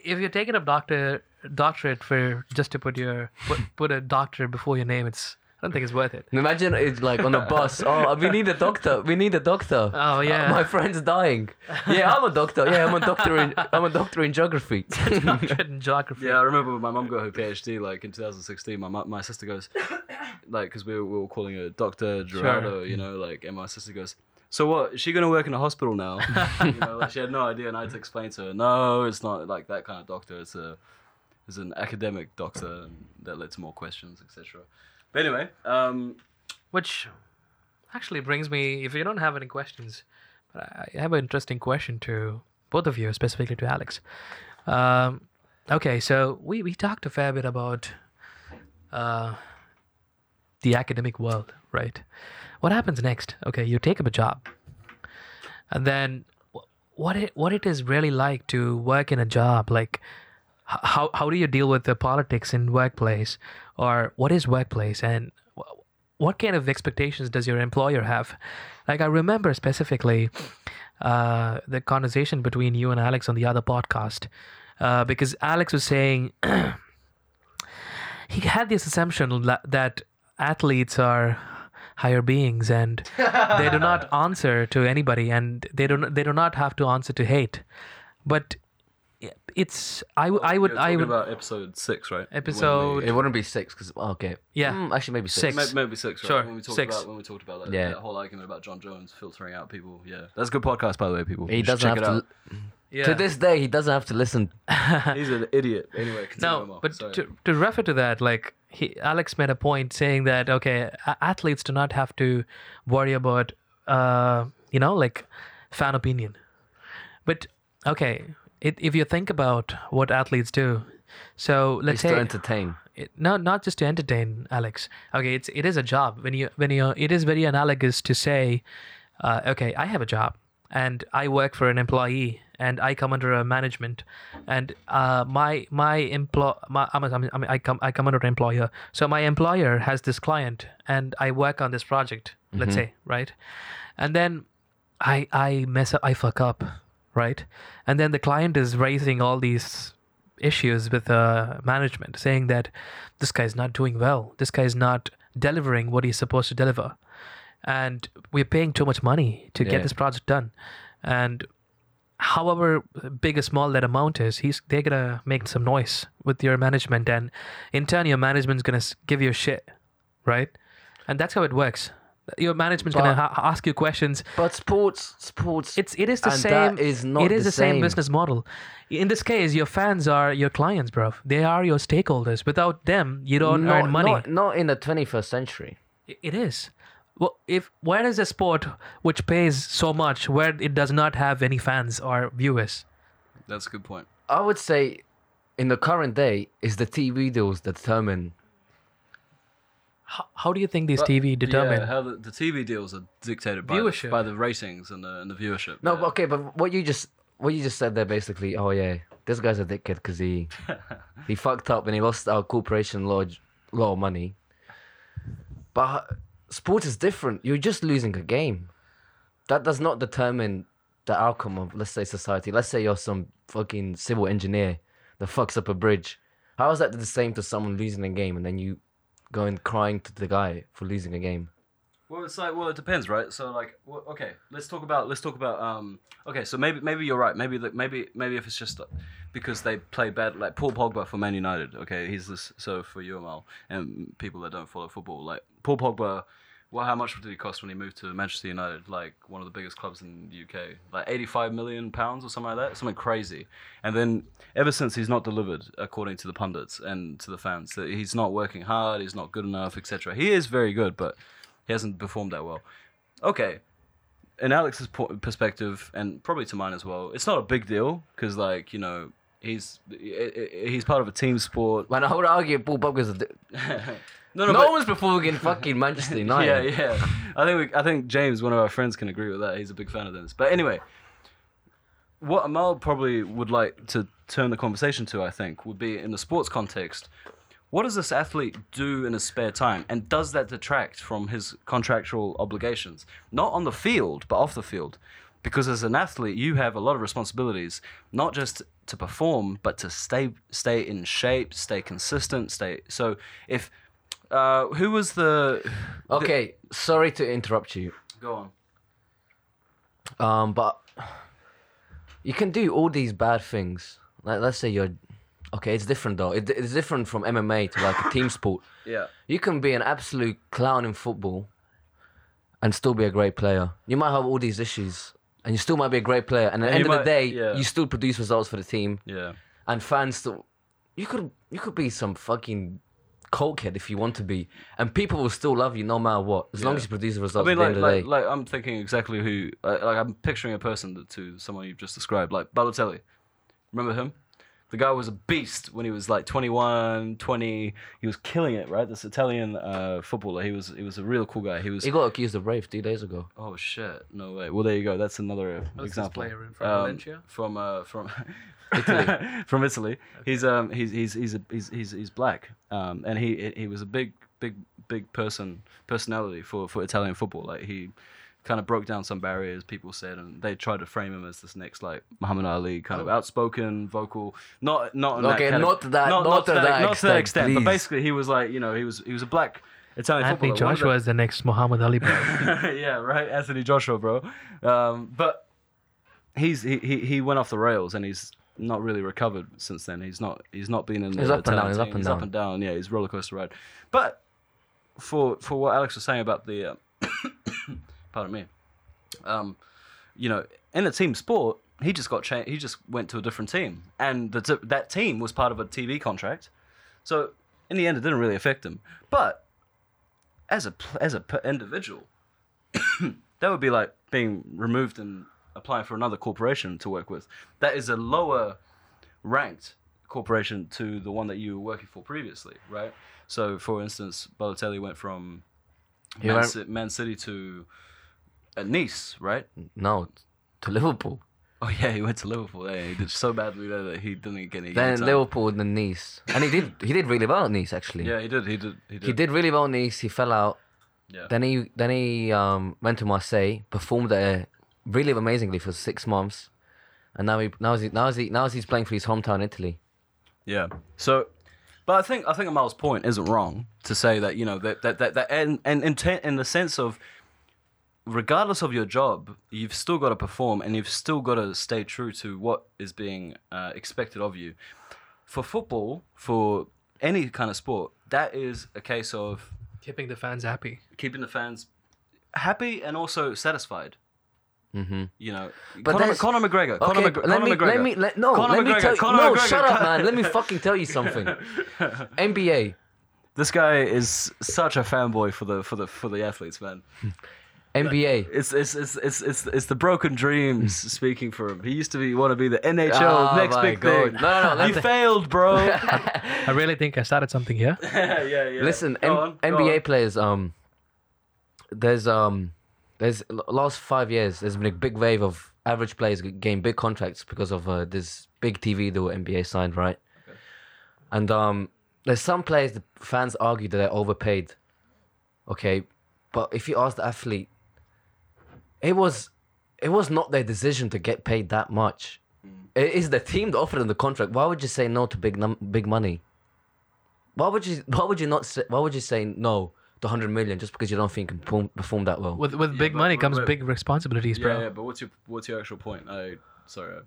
If you're taking a doctor doctorate for just to put your put, put a doctor before your name, it's I don't think it's worth it. Imagine it's like on a bus. Oh, we need a doctor. We need a doctor. Oh, yeah. Uh, my friend's dying. Yeah, I'm a doctor. Yeah, I'm a doctor in I'm a doctor in geography. doctorate in geography. Yeah, I remember when my mum got her PhD, like in 2016. My my sister goes, like, because we were, we were calling her Doctor Gerardo, you know, like, and my sister goes, so what? Is she gonna work in a hospital now? you know, like she had no idea, and I had to explain to her, no, it's not like that kind of doctor. It's a, it's an academic doctor, and that led to more questions, etc. But anyway, um, Which actually brings me, if you don't have any questions, but I have an interesting question to both of you, specifically to Alex. Um, okay, so we, we talked a fair bit about uh, the academic world, right? What happens next? Okay, you take up a job, and then what it what it is really like to work in a job, like how how do you deal with the politics in workplace, or what is workplace, and what kind of expectations does your employer have? Like I remember specifically uh, the conversation between you and Alex on the other podcast, uh, because Alex was saying he had this assumption that athletes are higher beings and they do not answer to anybody and they don't they do not have to answer to hate. But it's i, w- I would You're i would about episode six, right? Episode- It wouldn't be six because okay. Yeah. Mm, actually, maybe six. Six. Maybe, maybe six, right? Sure, When we talked six. about when we talked about that, Yeah. that whole argument about John Jones filtering out people. Yeah, that's a good podcast, by the way, people. He You should doesn't check have it to. out. yeah. To this day, he doesn't have to listen. He's an idiot. Anyway, continue no on. but Sorry. to, to refer to that like he, alex made a point saying that okay a- athletes do not have to worry about uh you know like fan opinion but okay it, if you think about what athletes do so let's It's say to entertain. it, no, not just to entertain, Alex. Okay, it's it is a job. When you when you it is very analogous to say, uh, okay, I have a job and I work for an employee and I come under a management and uh, my my employ my I'm, a- I'm, a- I'm, a- I come I come under an employer. So my employer has this client and I work on this project. Let's say right, and then I I mess up I fuck up, right, and then the client is raising all these issues with uh, management, saying that this guy's not doing well, this guy's not delivering what he's supposed to deliver, and we're paying too much money to Yeah. get this project done, and however big or small that amount is, he's they're gonna make some noise with your management, and in turn, your management's gonna give you shit, right? And that's how it works. Your management's gonna ha- ask you questions. But sports, sports. It's it is the same. that is not it is the the same same. business model. In this case, your fans are your clients, bro. They are your stakeholders. Without them, you don't not, earn money. Not, not in the 21st century. It is. Well, if where is a sport which pays so much where it does not have any fans or viewers? That's a good point. I would say, in the current day, is the TV deals that determine. How, how do you think these But- TV determine? Yeah, how the, the TV deals are dictated by Viewership. The, by the ratings and the and the viewership. No, yeah. but okay, but what you just what you just said there, basically, oh yeah, this guy's a dickhead because he he fucked up and he lost our corporation a lot, of- money. But sports is different. You're just losing a game. That does not determine the outcome of, let's say, society. Let's say you're some fucking civil engineer that fucks up a bridge. How is that the same to someone losing a game and then you going crying to the guy for losing a game? Well, it's like well, it depends, right? So like, well, okay, let's talk about let's talk about um. Okay, so maybe maybe you're right. Maybe that maybe maybe if it's just because they play bad, like Paul Pogba for Man United. Okay, he's this. So for UML and people that don't follow football, like Paul Pogba. Well, how much did he cost when he moved to Manchester United? Like one of the biggest clubs in the UK, like 85 million pounds or something like that, something crazy. And then ever since he's not delivered, according to the pundits and to the fans, that he's not working hard, he's not good enough, etc. He is very good, but he hasn't performed that well. Okay, in Alex's po- perspective, and probably to mine as well, it's not a big deal because, like, you know, he's he's part of a team sport. Man, I would argue Paul Pogba's a no, no, no, but- one's performing in fucking Manchester United. yeah, yeah. I think we, I think James, one of our friends, can agree with that. He's a big fan of this. But anyway, what Amal probably would like to turn the conversation to, I think, would be in the sports context. What does this athlete do in his spare time, and does that detract from his contractual obligations? Not on the field, but off the field, because as an athlete, you have a lot of responsibilities, not just to perform, but to stay stay in shape, stay consistent, stay. So if uh, who was the Okay, sorry to interrupt you. Go on. Um, but you can do all these bad things. Like, let's say you're. Okay, it's different though. It, it's different from MMA to like a team sport. Yeah. You can be an absolute clown in football and still be a great player. You might have all these issues and you still might be a great player. And at the end of the day, yeah. you still produce results for the team Yeah. and fans still. You could you could be some fucking cokehead if you want to be, and people will still love you no matter what, as long as you produce the I results mean, at the like, of the like, day. like, I'm thinking exactly who, like, like, I'm picturing a person that, to someone you've just described, like Balotelli. Remember him? The guy was a beast when he was like 21, 20. He was killing it, right? This Italian uh, footballer. He was, he was a real cool guy. He was. He got accused of rape two days ago. Oh shit! No way. Well, there you go. That's another What's this example. player in- from Um, Valencia? From uh, from Italy. from Italy. He's um he's he's he's a, he's he's he's black. Um, and he he was a big big big person personality for for Italian football. Like he kind of broke down some barriers people said and they tried to frame him as this next like Muhammad Ali kind of outspoken vocal not not in that Oh. Okay, kind not to that- not, not to that not to that extent, extent but basically he was like you know he was he was a black Italian Anthony footballer. One of the- Joshua is the next Muhammad Ali. bro. yeah, right, Anthony Joshua, bro. Um, but he's he, he he went off the rails and he's not really recovered since then. He's not he's not been in the He's up and down, he's up and he's down. up and down. Yeah, he's roller coaster ride. But for for what Alex was saying about the, uh, pardon me, um, you know, in a team sport, he just got changed. He just went to a different team, and the t- that team was part of a TV contract. So in the end, it didn't really affect him. But as a as a p- individual, that would be like being removed and applying for another corporation to work with. That is a lower ranked corporation to the one that you were working for previously, right? So, for instance, Balotelli went from Man, went- Ci- Man City to uh, Nice, right? No, to Liverpool. Oh yeah, he went to Liverpool. Yeah, he did so badly there that he didn't get any. Then. Liverpool, then Nice, and he did he did really well at Nice actually. Yeah, he did. He did. He did. He did really well at Nice. He fell out. Yeah. Then he then he um, went to Marseille, performed there really amazingly for six months, and now he now he now he now he's playing for his hometown Italy. Yeah. So, but I think I think Amal's point isn't wrong to say that you know that that that, that and and in, in the sense of regardless of your job, you've still got to perform and you've still got to stay true to what is being uh, expected of you. For football, for any kind of sport, that is a case of Keeping the fans happy. keeping the fans happy and also satisfied. Mm-hmm. You know, But Conor, Conor McGregor. Conor, Okay, let me McGregor. let me let, no Conor let me tell you Conor no McGregor. shut up man let me fucking tell you something. NBA This guy is such a fanboy for the for the for the athletes, man. NBA. It's it's it's it's it's, it's the broken dreams speaking for him. He used to be want to be the NHL Oh next big God. thing. No, no, no, you let- failed, bro. I really think I started something here. yeah, yeah. Listen, Go M- on, go NBA on. players. Um, there's um, there's last five years. There's been a big wave of average players getting big contracts because of uh, this big TV deal NBA signed, right? And um, there's some players that fans argue that they're overpaid. Okay, but if you ask the athlete, it was, it was not their decision to get paid that much. It is the team that offered them the contract. Why would you say no to big num- big money? Why would you? Why would you not? Say, why would you say no to hundred million just because you don't think you can perform, perform that well? With with big but- money but- comes but- big responsibilities, bro. Yeah, yeah, but what's your what's your actual point? I sorry, I,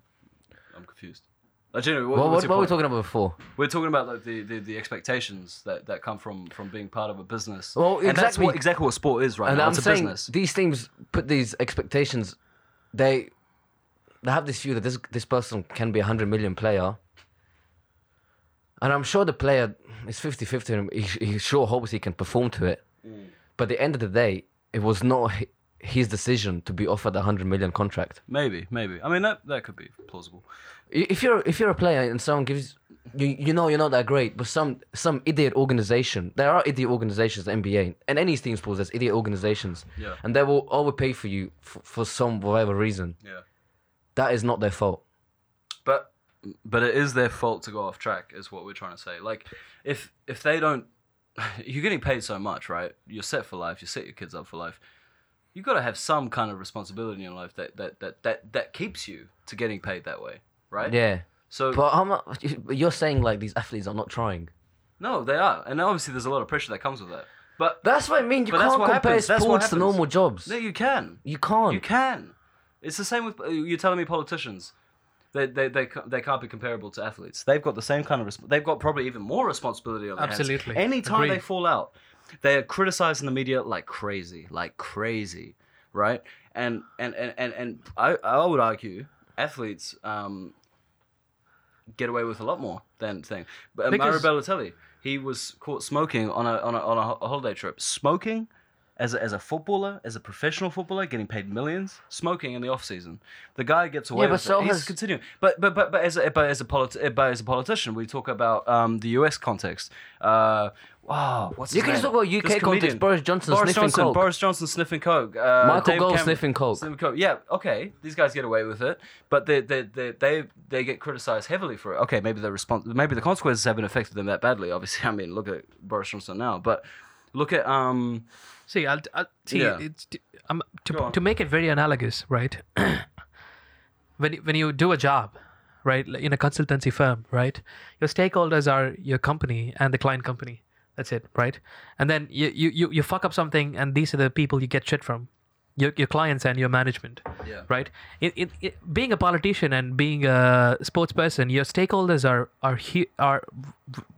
I'm confused. Uh, genuinely, what, What, what's what, what were we talking about before? We're talking about like the, the, the expectations that, that come from, from being part of a business. Well, and that's exactly. what exactly what sport is right and now. I'm it's a saying business. these teams put these expectations. They they have this view that this this person can be a hundred million player. And I'm sure the player is 50-50 he, he sure hopes he can perform to it. Mm. But at the end of the day, it was not his decision to be offered a hundred million contract. Maybe, maybe. I mean, that that could be plausible. If you're if you're a player and someone gives you you know you're not that great, but some some idiot organization there are idiot organizations in the NBA and any team sports there's idiot organizations Yeah. and they will overpay for you for, for some whatever reason. Yeah. That is not their fault. But it is their fault to go off track, is what we're trying to say. Like, if if they don't, you're getting paid so much, right? You're set for life. You set your kids up for life. you've got to have some kind of responsibility in your life that that that that that keeps you to getting paid that way, right? Yeah, So but how much you're saying like these athletes are not trying? no, they are, and obviously there's a lot of pressure that comes with that. But That's what I mean. You can't compare. Sports to normal jobs. no, you can. You can't. You can. It's the same with you're telling me politicians. They, they, they, they can't be comparable to athletes. They've got the same kind of resp- they've got probably even more responsibility on their hands. Absolutely. Anytime they fall out, they're criticized in the media like crazy, like crazy, right? And and and and, and I, I would argue athletes um, get away with a lot more than thing. But uh, Mario Balotelli, he was caught smoking on a on a on a holiday trip. Smoking as a, as a footballer, as a professional footballer, getting paid millions, smoking in the off season. The guy gets away Yeah, but with so it. He's continuing. But but but but as a, but as a politi- but as a politician, we talk about um, the U.S. context. Uh, wow, what's You his can just talk about UK context. Boris Johnson Boris sniffing Johnson, coke. Boris Johnson sniffing coke. Uh, Michael David Gove Cameron sniffing coke. sniffing coke. Yeah, okay, these guys get away with it, but they they they they, they get criticized heavily for it. Okay, maybe the response, maybe the consequences haven't affected them that badly. Obviously, I mean, look at Boris Johnson now, but Look at um. See, I'll, I'll see. Yeah. It's um, to to make it very analogous, right? when you- when you do a job, right, in a consultancy firm, right, your stakeholders are your company and the client company. That's it, right? And then you you you, you fuck up something, and these are the people you get shit from, your your clients and your management. Yeah. Right. In, in, in, being a politician and being a sports person, your stakeholders are are hu- are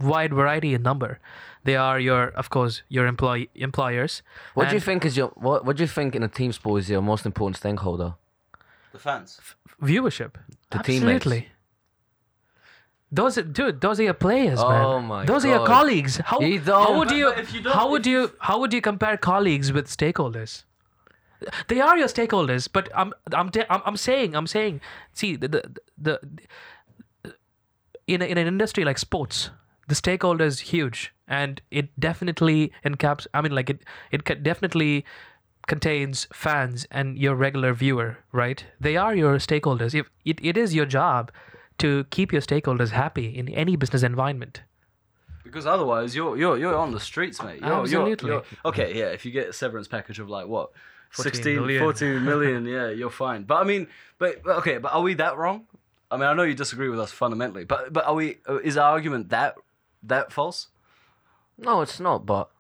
wide variety in number. They are your, of course, your employee employers. What do you think is your what? What do you think in a team sport is your most important stakeholder? The fans. viewership. The teammates. Absolutely. Those are, dude, those are your players, oh man. Oh my Those are your colleagues. How, You how would you, you how would you how would you compare colleagues with stakeholders? They are your stakeholders, but I'm I'm I'm, I'm saying I'm saying see the the, the in a, in an industry like sports, the stakeholder is huge, and it definitely encaps. I mean, like it it definitely contains fans and your regular viewer, right? They are your stakeholders. If it, it is your job to keep your stakeholders happy in any business environment. Because otherwise, you're you're you're on the streets, mate. You're, Absolutely. You're, you're, okay, yeah. If you get a severance package of like what, 14 16, million. 14 million, yeah, you're fine. But I mean, but but okay, but are we that wrong? I mean, I know you disagree with us fundamentally, but but are we? uh, Is our argument that that false? No, it's not. But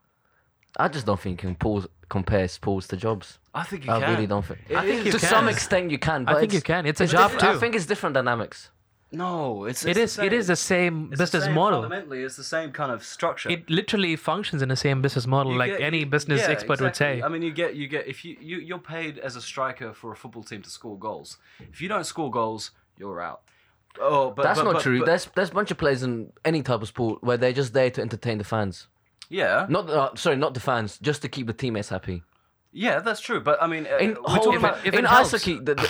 I just don't think you can pause, compare sports to jobs. I think you I can. really don't think. It I think is- you to can. some extent, you can. But I think you can. It's a it's job different- I think it's different dynamics. No, it's, It it is it is the same it's the business same model. Fundamentally, it's the same kind of structure. It literally functions in the same business model, You like get- any business yeah, expert would say. I mean, you get you get if you, you you're paid as a striker for a football team to score goals. If you don't score goals, you're out. Oh, but That's but- not but- true. but- there's there's a bunch of players in any type of sport where they're just there to entertain the fans. yeah, Not uh, sorry, not the fans, just to keep the teammates happy. yeah, that's true. But I mean, uh, In we're whole, talking about if in it ice hockey, the, the,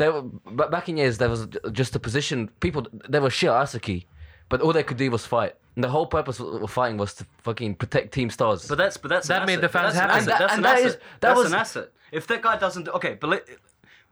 there were, but back in years there was just a position. People they were shit at ice hockey, but all they could do was fight. And the whole purpose of of fighting was to fucking protect team stars. But that's but that's That an made asset. the fans that's happy. asset. That's an that asset. is- that that's was- an asset. If that guy doesn't, do, okay, but let,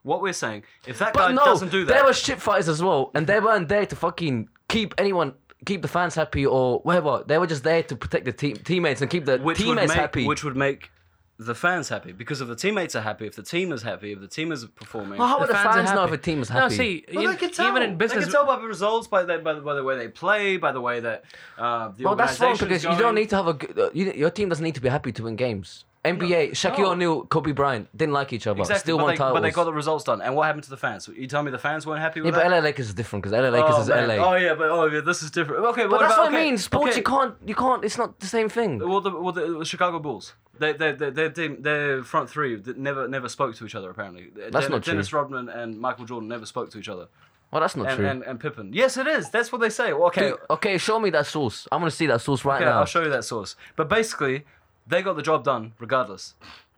what we're saying, if that But guy no, doesn't do that, there were shit fighters as well, and they weren't there to fucking keep anyone, keep the fans happy or whatever. They were just there to protect the team teammates and keep the which teammates make happy. which would make the fans happy because if the teammates are happy, if the team is happy, if the team is performing. well, how would the fans are fans know if happy. a team is happy? No, happy? see, Well, in- they can tell. even in business, they can tell by the results, by the, by the, by the way they play, by the way that uh, the well, that's wrong organization's because you don't need to have a. good- Uh, you, your team doesn't need to be happy to win games. NBA, Shaquille no. O'Neal, Kobe Bryant didn't like each other. Exactly, Still but won they, titles. but they got the results done. And what happened to the fans? You tell me the fans weren't happy yeah, with but that? LA Lakers is different because LA Lakers oh, is man. LA. Oh yeah, but oh yeah, this is different. Okay, but what that's about, what I okay, mean. Sports, okay. you can't, you can't. It's not the same thing. Well, the, well, the, the Chicago Bulls, they, they, they, team, their front three that never, never spoke to each other. Apparently, That's not true. Dennis Rodman and Michael Jordan never spoke to each other, Well, that's not and, true. and and Pippen. Yes, it is. That's what they say. Well, okay, Dude, okay, show me that source. I'm gonna see that source right okay, now. I'll show you that source. But basically, they got the job done regardless,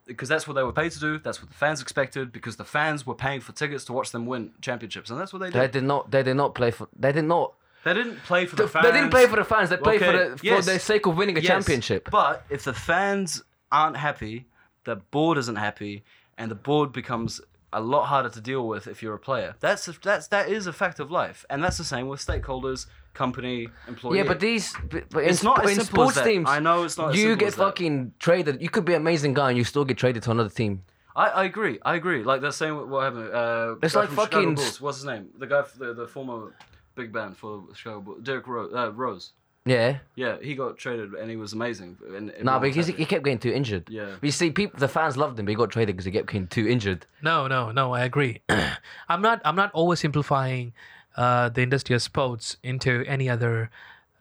because that's what they were paid to do. That's what the fans expected. Because the fans were paying for tickets to watch them win championships, and that's what they did. They did. not. They did not play for. They did not. They didn't play for the fans. They didn't play for the fans. They played for the for yes. the sake of winning a Yes, championship. But if the fans aren't happy, the board isn't happy, and the board becomes a lot harder to deal with if you're a player. That's a, that's that is a fact of life, and that's the same with stakeholders, company, employee. Yeah, but these, but but in, It's not sp- as in simple as sports that. teams, I know it's not as You simple get as that. fucking traded. You could be an amazing guy and you still get traded to another team. I, I agree. I agree. Like they're saying what, what happened. Uh, It's like fucking- Bulls. What's his name? The guy, the, the former big band for Chicago Bulls, Derrick Rose. Uh, Rose. Yeah. Yeah, he got traded and he was amazing. And Nah, because he, he kept getting too injured. Yeah. But you see, people, the fans loved him, but he got traded because he kept getting too injured. No, no, no. I agree. I'm not. I'm not oversimplifying uh, the industry of sports into any other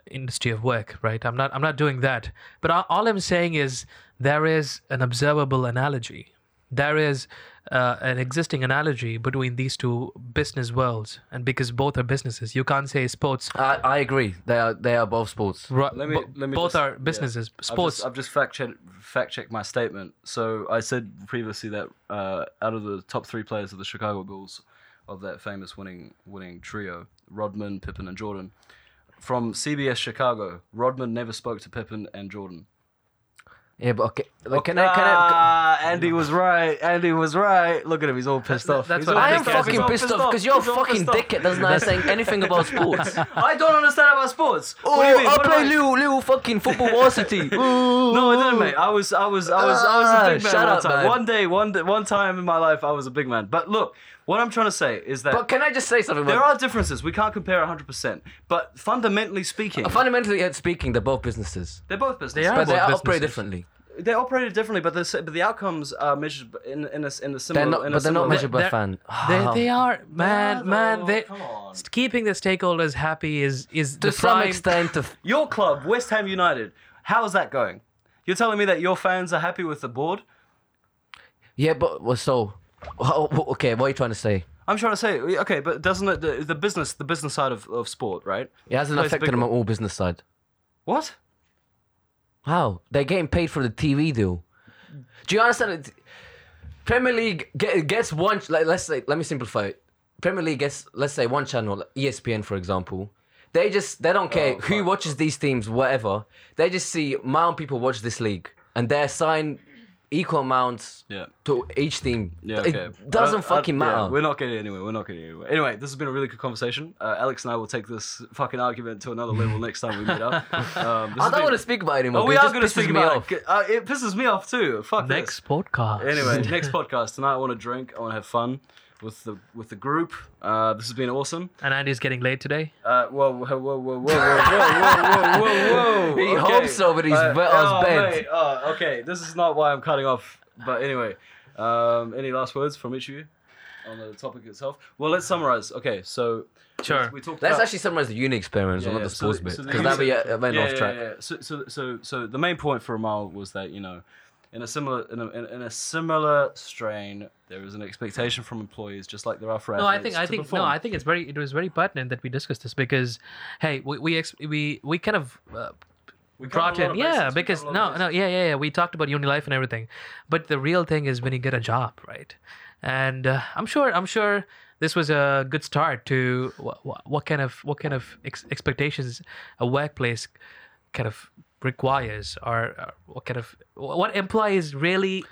industry of work, right? I'm not. I'm not doing that. But all- all I'm saying is there is an observable analogy. There is uh, an existing analogy between these two business worlds, and because both are businesses, you can't say sports. I, I agree. They are they are both sports. Right. Let me- bo- let me both just- are yeah. businesses. I've Sports. just, I've just fact checked fact checked my statement. So I said previously that uh, out of the top three players of the Chicago Bulls, of that famous winning winning trio, Rodman, Pippen, and Jordan, from CBS Chicago, Rodman never spoke to Pippen and Jordan. Yeah, but okay. Like, can I? Can I? Ah, Andy was right. Andy was right. Look at him. He's all pissed off. that's He's what I am fucking pissed off because you're a fucking dickhead that's not saying anything about sports. I don't understand about sports. Oh, what do you mean? I What play little, little fucking football varsity. No, I didn't, mate. I was, I was, I was, I was Ah, a big man shut one up, time. man. One day, one, day, one time in my life, I was a big man. But look, what I'm trying to say is that But can I just say something? there man? are differences. We can't compare 100%. But fundamentally speaking, Fundamentally uh, speaking, they're both businesses, they're both businesses. They are but they both operate differently. They operated differently, but the but the outcomes are measured in in a in a similar. They're not, in a but they're not similar way. measured by They're- fan. They, they are man, They man. though. They Come on. keeping the stakeholders happy is is to the some prime- extent, of, Your club, West Ham United. How is that going? You're telling me that your fans are happy with the board? yeah. But well, so, okay. What are you trying to say? I'm trying to say, okay, but doesn't it the, the business the business side of, of sport, right? It hasn't Plays a affected big them on all business side. What? How? They're getting paid for the TV deal. Do you understand? It? Premier League get, gets one. Like, let's say, let me simplify it. Premier League gets, let's say, one channel, like ESPN, for example. They just they don't care Oh, who watches these teams, whatever. They just see my own people watch this league, and they assign equal amounts Yeah. to each team. Yeah, okay. It doesn't Uh, fucking uh, yeah, matter. we're not getting anywhere. We're not getting anywhere. Anyway, this has been a really good conversation. Uh, Alex and I will take this fucking argument to another level next time we meet up. Um, I don't been- want to speak about it anymore. Oh, we it are going to speak about off. it. Uh, it pisses me off too. Fuck this. next podcast. Anyway, next podcast tonight. I want to drink. I want to have fun with the with the group. Uh, this has been awesome. and Andy's getting late today. Uh, whoa, whoa, whoa, whoa, whoa, whoa, whoa, whoa, whoa, whoa. He hopes so, but he's Uh, wet on his oh, bed. mate, oh, okay, this is not why I'm cutting off. But anyway, um, any last words from each of you on the topic itself? Well, let's summarize. Okay, so Sure. we talked Let's about, actually summarize the uni experience, Yeah, not yeah, the sports so bit, because uni- that we uh, went yeah, off yeah, track. Yeah, So, so, so, so the main point for Amal was that you know, in a similar in a, in, in a similar strain, there is an expectation from employees, just like there are for No, I think I think perform. no, I think it's very it was very pertinent that we discussed this because, hey, we we ex- we, we kind of uh, We brought in yeah bases, because covered a lot no no yeah yeah yeah we talked about uni life and everything, but the real thing is when you get a job right, and uh, I'm sure I'm sure this was a good start to what, what kind of what kind of ex- expectations a workplace kind of requires or, or uh, what kind of what employees really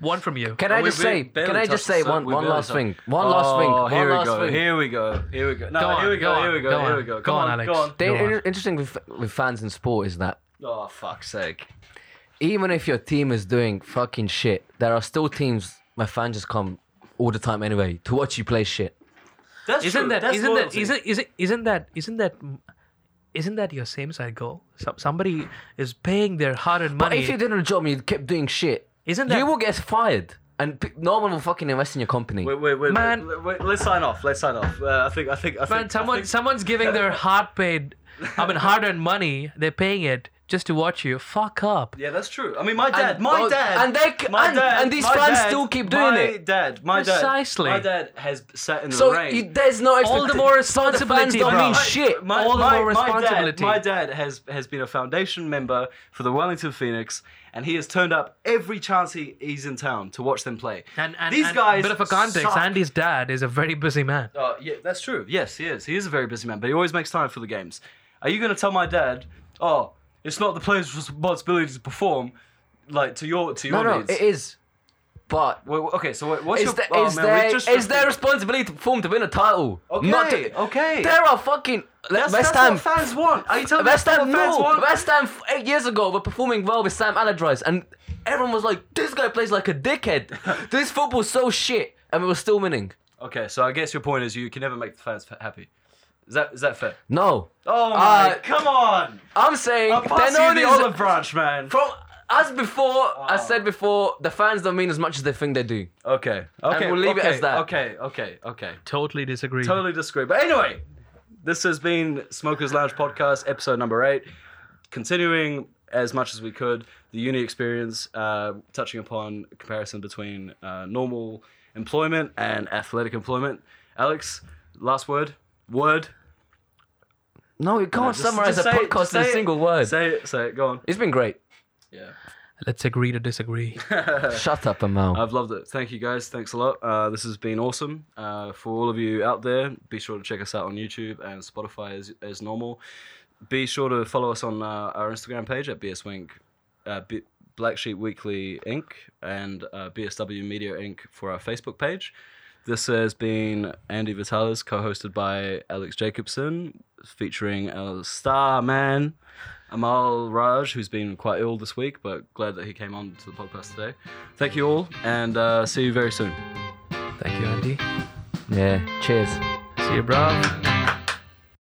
want from you. Can Oh, I just say? Can I just say one one last thing? One last thing. Oh, One here we go. Here we go. Here we go. No, Go on, here we go go. Here we go. go Here on. we go. Go Come on, on, Alex. Go on. The Go on. interesting with, with fans in sport is that Oh fuck's sake. even if your team is doing fucking shit, there are still teams where fans just come all the time anyway to watch you play shit. That's isn't true. that That's isn't that loyalty. isn't isn't isn't that isn't that isn't that your same side goal? So, somebody is paying their hard-earned money. But if you did a job and you kept doing shit, Isn't that you will get fired, and p- no one will fucking invest in your company. Wait, wait, wait, Man. Wait, wait, let's sign off. Let's sign off. Uh, I think. I think. I think. man, someone think- someone's giving their hard paid, I mean hard-earned money. They're paying it just to watch you. Fuck up. Yeah, that's true. I mean, my dad, my oh, dad, and they my and- dad, and these fans dad- still keep doing my it. dad, my Precisely. dad, my dad has sat in the so rain. you, there's no All the more so the responsibility, don't mean My- shit. My, All the my, more my responsibility. dad, my dad has has been a foundation member for the Wellington Phoenix, and he has turned up every chance he, he's in town to watch them play. And, and these and guys, bit of a context. suck. Andy's dad is a very busy man. Uh, yeah, that's true. Yes, he is. He is a very busy man, but he always makes time for the games. Are you going to tell my dad, oh, it's not the player's responsibility to perform, like to your to your no, no, needs? it is. But Well, okay, so what- what's is, your? the, oh, is, man, we their, just is their responsibility to perform to win a title? Okay, Not to, okay. There are fucking That's, West that's Ham. what fans want. Are you telling me West that's Ham, what fans no. want? West Ham f- eight years ago were performing well with Sam Allardyce, and everyone was like, "This guy plays like a dickhead. this football's so shit," and we were still winning. Okay, so I guess your point is you can never make the fans fa- happy. Is that is that fair? No, Oh my! Uh, come on! I'm saying I'll they're pass you the as olive branch, man. from as before. I Oh. said before, the fans don't mean as much as they think they do. Okay, okay, we'll leave it okay, as that. Okay, okay, okay. Totally disagree. Totally disagree. But anyway, this has been Smokers Lounge podcast, episode number eight. Continuing as much as we could the uni experience, uh, touching upon comparison between uh, normal employment and athletic employment. Alex, last word. Word. No, you can't Just- summarize just a say it, podcast in a say it. single word. Say it. Say it. Go on. It's been great. Yeah. Let's agree to disagree. Shut up, Amal. I've loved it. Thank you guys. Thanks a lot. Uh, this has been awesome. Uh, for all of you out there, be sure to check us out on YouTube and Spotify as, as normal. Be sure to follow us on uh, our Instagram page at BSWink. Uh, B- Black Sheep Weekly Inc. and uh, BSW Media Inc. for our Facebook page. This has been Andy Vitalis, co-hosted by Alex Jekabson, featuring our star man Amalraj, who's been quite ill this week, but glad that he came on to the podcast today. Thank you all, and uh, see you very soon. Thank you, Andy. Yeah. Cheers. See you, bro.